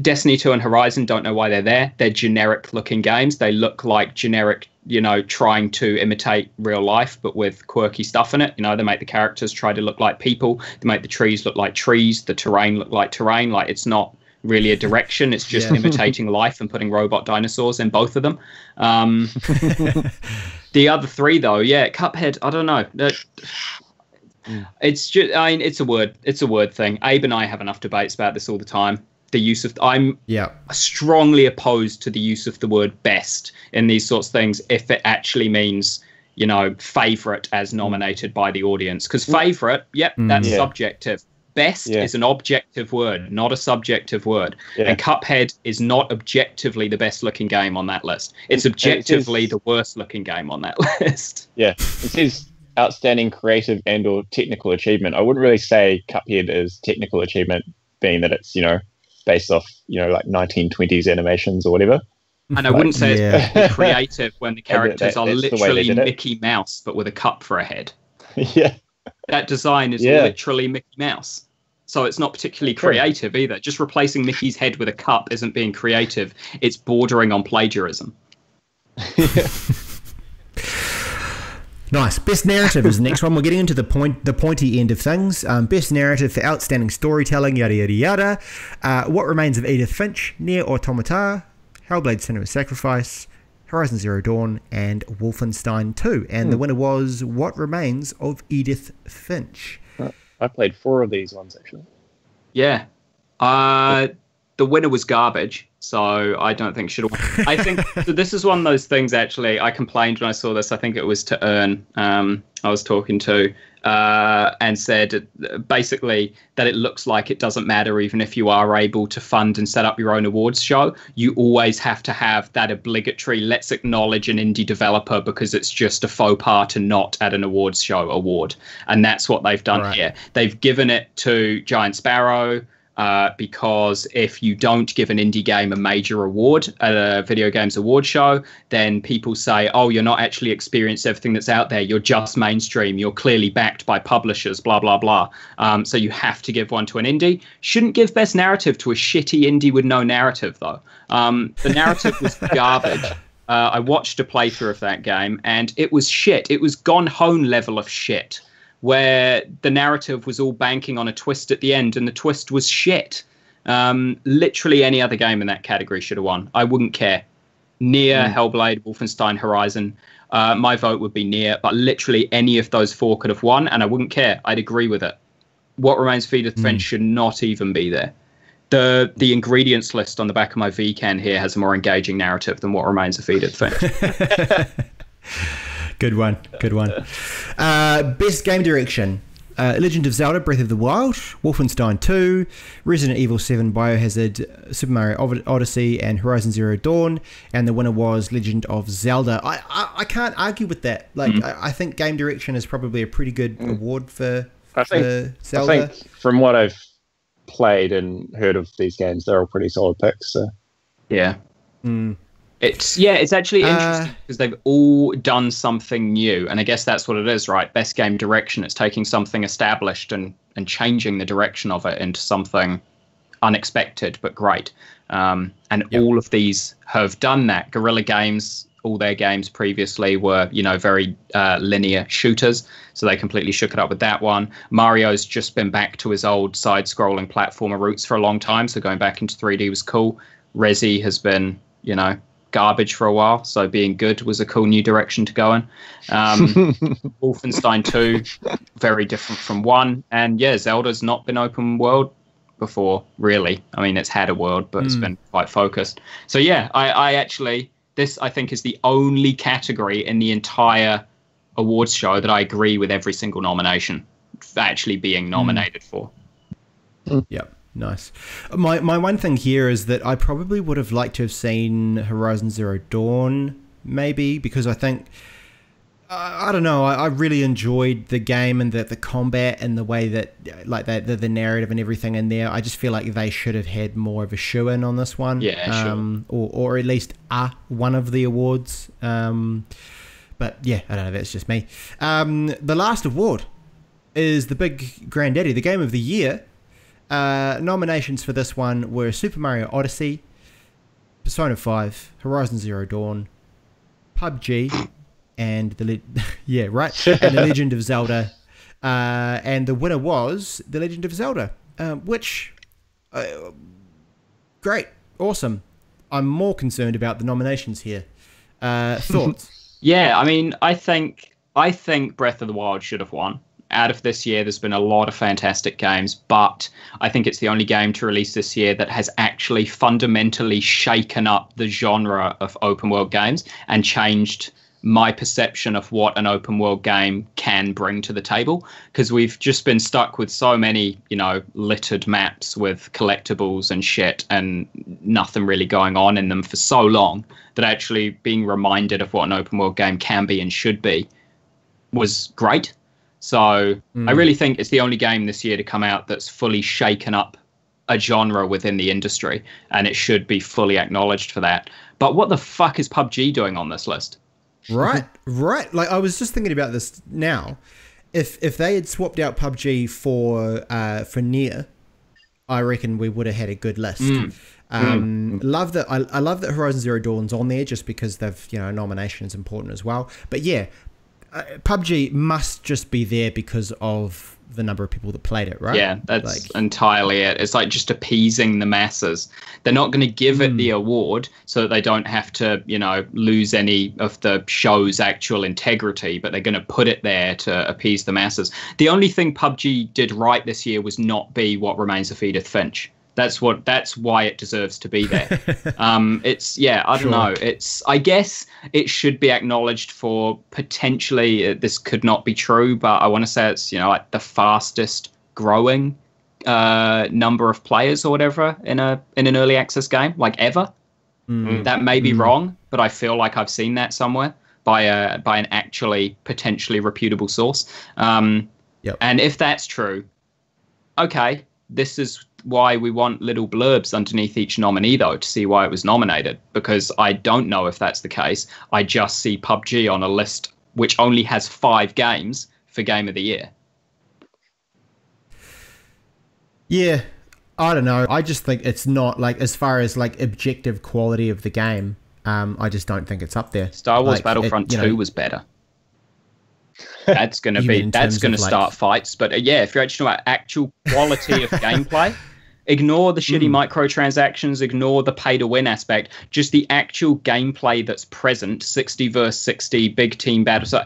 Destiny 2 and Horizon don't know why they're there. They're generic looking games. They look like generic, you know, trying to imitate real life, but with quirky stuff in it. You know, they make the characters try to look like people, they make the trees look like trees, the terrain look like terrain. Like it's not really a direction, it's just Yeah. imitating life and putting robot dinosaurs in both of them. Um, the other three, though, yeah, Cuphead, I don't know. It's just, I mean, it's a word, it's a word thing. Abe and I have enough debates about this all the time. The use of, I'm yeah. strongly opposed to the use of the word best in these sorts of things if it actually means you know favorite as mm. nominated by the audience because favorite yep mm. that's Yeah. subjective best Yeah. is an objective word not a subjective word Yeah. and cuphead is not objectively the best looking game on that list it's objectively the worst looking game on that list Yeah, it says outstanding creative and or technical achievement. I wouldn't really say Cuphead is technical achievement, being that it's you know based off you know like 1920s animations or whatever. and i wouldn't say Yeah. it's creative when the And that- characters are that's the way they literally mickey mouse but with a cup for a head yeah, that design is Yeah. literally Mickey Mouse. So it's not particularly True. creative either. Just replacing Mickey's head with a cup isn't being creative. It's bordering on plagiarism. Nice. Best narrative is the next one. We're getting into the point, the pointy end of things. Um, best narrative for outstanding storytelling, yada yada yada. Uh, what remains of Edith Finch, Nier Automata, Hellblade: Senua's Sacrifice, Horizon Zero Dawn, and Wolfenstein 2. And the winner was What Remains of Edith Finch. I played four of these ones actually. Yeah. Uh, the winner was garbage, so I don't think should. I think so. This is one of those things. Actually, I complained when I saw this. I think it was to earn. Um, I was talking to uh, and said basically that it looks like it doesn't matter even if you are able to fund and set up your own awards show. You always have to have that obligatory. Let's acknowledge an indie developer because it's just a faux pas to not at an awards show award, and that's what they've done Right. here. They've given it to Giant Sparrow uh, because if you don't give an indie game a major award at a video games award show, then people say, "Oh, you're not actually experienced everything that's out there. You're just mainstream. You're clearly backed by publishers." Blah blah blah. Um, so you have to give one to an indie. Shouldn't give best narrative to a shitty indie with no narrative though. Um, the narrative was garbage. Uh, I watched a playthrough of that game and it was shit. It was gone home level of shit, where the narrative was all banking on a twist at the end and the twist was shit. Um, literally any other game in that category should have won. I wouldn't care. Nier Hellblade, Wolfenstein, Horizon. Uh, my vote would be Nier, but literally any of those four could have won, and I wouldn't care. I'd agree with it. What Remains of Edith Finch should not even be there. The the ingredients list on the back of my VCAN here has a more engaging narrative than What Remains of Edith Finch. Good one. Good one. Uh, best game direction. Uh, Legend of Zelda: Breath of the Wild, Wolfenstein 2, Resident Evil 7, Biohazard, Super Mario Odyssey, and Horizon Zero Dawn. And the winner was Legend of Zelda. I I, I can't argue with that. Like Mm. I, I think game direction is probably a pretty good award for, I for think Zelda. I think from what I've played and heard of these games, they're all pretty solid picks. So yeah. Mm. It's yeah, it's actually Uh, interesting because they've all done something new, and I guess that's what it is, right? Best game direction. It's taking something established and and changing the direction of it into something unexpected but great. Um, and all of these have done that. Guerrilla Games, all their games previously were you know very uh, linear shooters, so they completely shook it up with that one. Mario's just been back to his old side-scrolling platformer roots for a long time, so going back into 3D was cool. Resi has been you know garbage for a while, so being good was a cool new direction to go in. Um, Wolfenstein 2, very different from 1. And yeah, Zelda's not been open world before, really. I mean, it's had a world, but mm. it's been quite focused. So yeah, I, I actually this I think is the only category in the entire awards show that I agree with every single nomination actually being hmm. nominated mm. for. Yep. Nice. My my one thing here is that I probably would have liked to have seen Horizon Zero Dawn, maybe because I think I, I don't know. I, I, really enjoyed the game and the the combat and the way that like the, the, the narrative and everything in there. I just feel like they should have had more of a shoe in on this one. Yeah, um, sure. Or or at least a one of the awards. Um, but yeah, I don't know. That's just me. Um, the last award is the big granddaddy, the game of the year. Uh, nominations for this one were Super Mario Odyssey, Persona 5, Horizon Zero Dawn, PUBG, and the le- yeah right, and the Legend of Zelda, uh, and the winner was the Legend of Zelda, um, which uh, great, awesome. I'm more concerned about the nominations here. Uh, thoughts? yeah, I mean, I think I think Breath of the Wild should have won out of this year, there's been a lot of fantastic games, but I think it's the only game to release this year that has actually fundamentally shaken up the genre of open world games and changed my perception of what an open world game can bring to the table. Because we've just been stuck with so many you know littered maps with collectibles and shit and nothing really going on in them for so long that actually being reminded of what an open world game can be and should be was great so mm. I really think it's the only game this year to come out that's fully shaken up a genre within the industry, and it should be fully acknowledged for that. But what the fuck is PUBG doing on this list? Right, right. Like I was just thinking about this now. If if they had swapped out PUBG for uh, for Nier, I reckon we would have had a good list. Mm. Um, mm. Love that. I, I love that Horizon Zero Dawn's on there just because they've you know nomination is important as well. But yeah, uh, PUBG must just be there because of the number of people that played it, right? Yeah, that's like, entirely it. It's like just appeasing the masses. They're not going to give mm. it the hmm. award so that they don't have to, you know, lose any of the show's actual integrity, but they're going to put it there to appease the masses. The only thing PUBG did right this year was not be what remains of Edith Finch. That's what. That's why it deserves to be there. um, it's yeah. I don't sure. know. It's. I guess it should be acknowledged for potentially. Uh, this could not be true, but I want to say it's you know like the fastest growing uh, number of players or whatever in a in an early access game like ever. Mm. That may be mm. wrong, but I feel like I've seen that somewhere by a by an actually potentially reputable source. Um, yep. And if that's true, okay, this is why we want little blurbs underneath each nominee, though, to see why it was nominated. Because I don't know if that's the case. I just see PUBG on a list which only has five games for Game of the Year. Yeah, I don't know. I just think it's not like as far as like objective quality of the game. Um, I just don't think it's up there. Star Wars like, Battlefront it, Two know, was better that's going to be that's going to start fights. But uh, yeah, if you're actually talking about actual quality of gameplay, ignore the shitty mm. microtransactions, ignore the pay to win aspect. Just the actual gameplay that's present, sixty versus sixty, big team battle. So,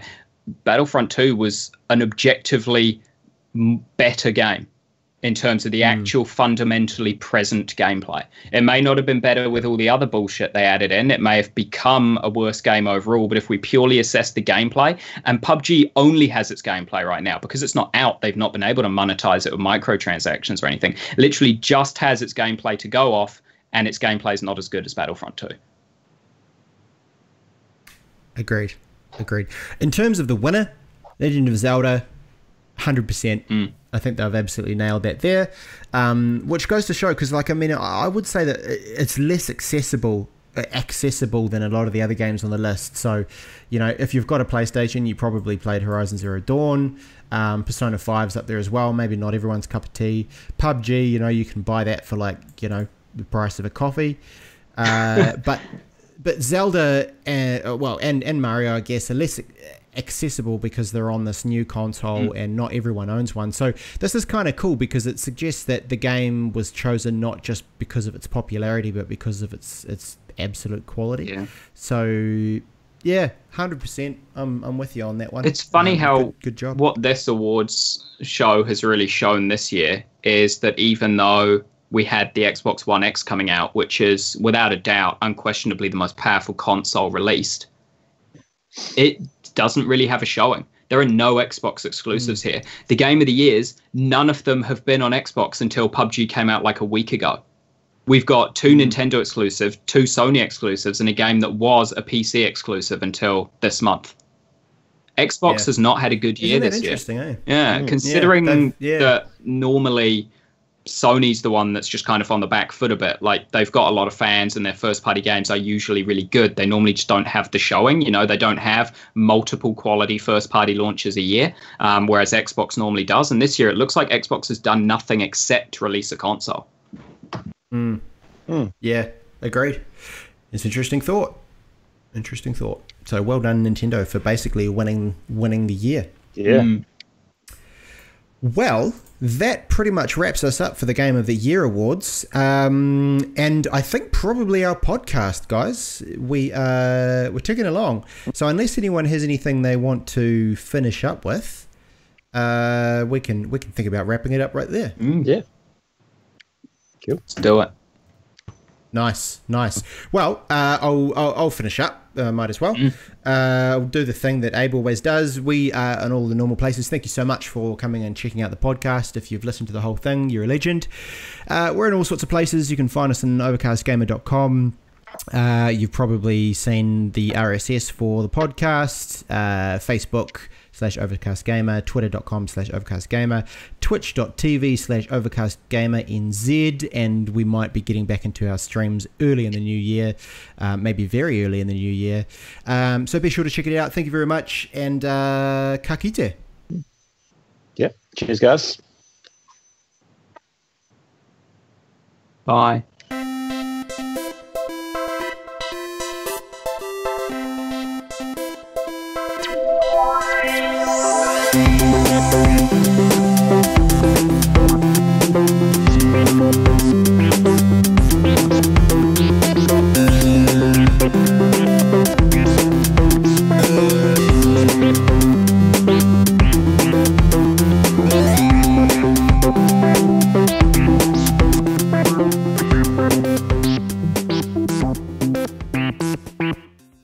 Battlefront Two was an objectively better game in terms of the hmm. actual mm. fundamentally present gameplay. It may not have been better with all the other bullshit they added in. It may have become a worse game overall, but if we purely assess the gameplay, and PUBG only has its gameplay right now because it's not out, they've not been able to monetize it with microtransactions or anything. It literally just has its gameplay to go off, and its gameplay is not as good as Battlefront 2. Agreed. Agreed. In terms of the winner, Legend of Zelda, 100%. Mm I think they've absolutely nailed that there, um, which goes to show because, like, I mean, I would say that it's less accessible accessible than a lot of the other games on the list. So, you know, if you've got a PlayStation, you probably played Horizon Zero Dawn. Um, Persona 5's up there as well. Maybe not everyone's cup of tea. PUBG, you know, you can buy that for like, you know, the price of a coffee. Uh, but but Zelda, and, uh, well, and, and Mario, I guess, are less accessible because they're on this new console mm. and not everyone owns one. So this is kind of cool because it suggests that the game was chosen not just because of its popularity but because of its its absolute quality. Yeah. So yeah, hundred percent. I'm I'm with you on that one. It's funny um, how good, good, job. What this awards show has really shown this year is that even though we had the Xbox One X coming out, which is without a doubt, unquestionably the most powerful console released, it doesn't really have a showing. There are no Xbox exclusives mm. here. The game of the years, none of them have been on Xbox until PUBG came out like a week ago. We've got two mm. Nintendo exclusives, two Sony exclusives, and a game that was a PC exclusive until this month. Xbox yeah. has not had a good year this year. Eh? Yeah, mm. considering yeah, that normally Sony's the one that's just kind of on the back foot a bit. Like they've got a lot of fans and their first party games are usually really good. They normally just don't have the showing. You know, they don't have multiple quality first party launches a year, um, whereas Xbox normally does. And this year it looks like Xbox has done nothing except release a console. Mm. Mm. Yeah, agreed. It's interesting thought. Interesting thought. So well done, Nintendo, for basically winning winning the year. Yeah. Mm. Well, that pretty much wraps us up for the Game of the Year awards, um, and I think probably our podcast, guys. We uh, we're ticking along. So unless anyone has anything they want to finish up with, uh, we can we can think about wrapping it up right there. Mm, yeah. Cool. Let's do it. Nice, nice. Well, uh, I'll, I'll, I'll finish up. Uh, might as well. Mm. Uh, I'll do the thing that Abe always does. We are in all the normal places. Thank you so much for coming and checking out the podcast. If you've listened to the whole thing, you're a legend. Uh, we're in all sorts of places. You can find us on overcastgamer.com. Uh, you've probably seen the RSS for the podcast, uh, Facebook slash overcast gamer, twitter.com slash overcast gamer, twitch.tv slash overcast gamer NZ, and we might be getting back into our streams early in the new year, uh, maybe very early in the new year. Um, so be sure to check it out. Thank you very much, and uh, ka kite. Yep. Cheers, guys. Bye.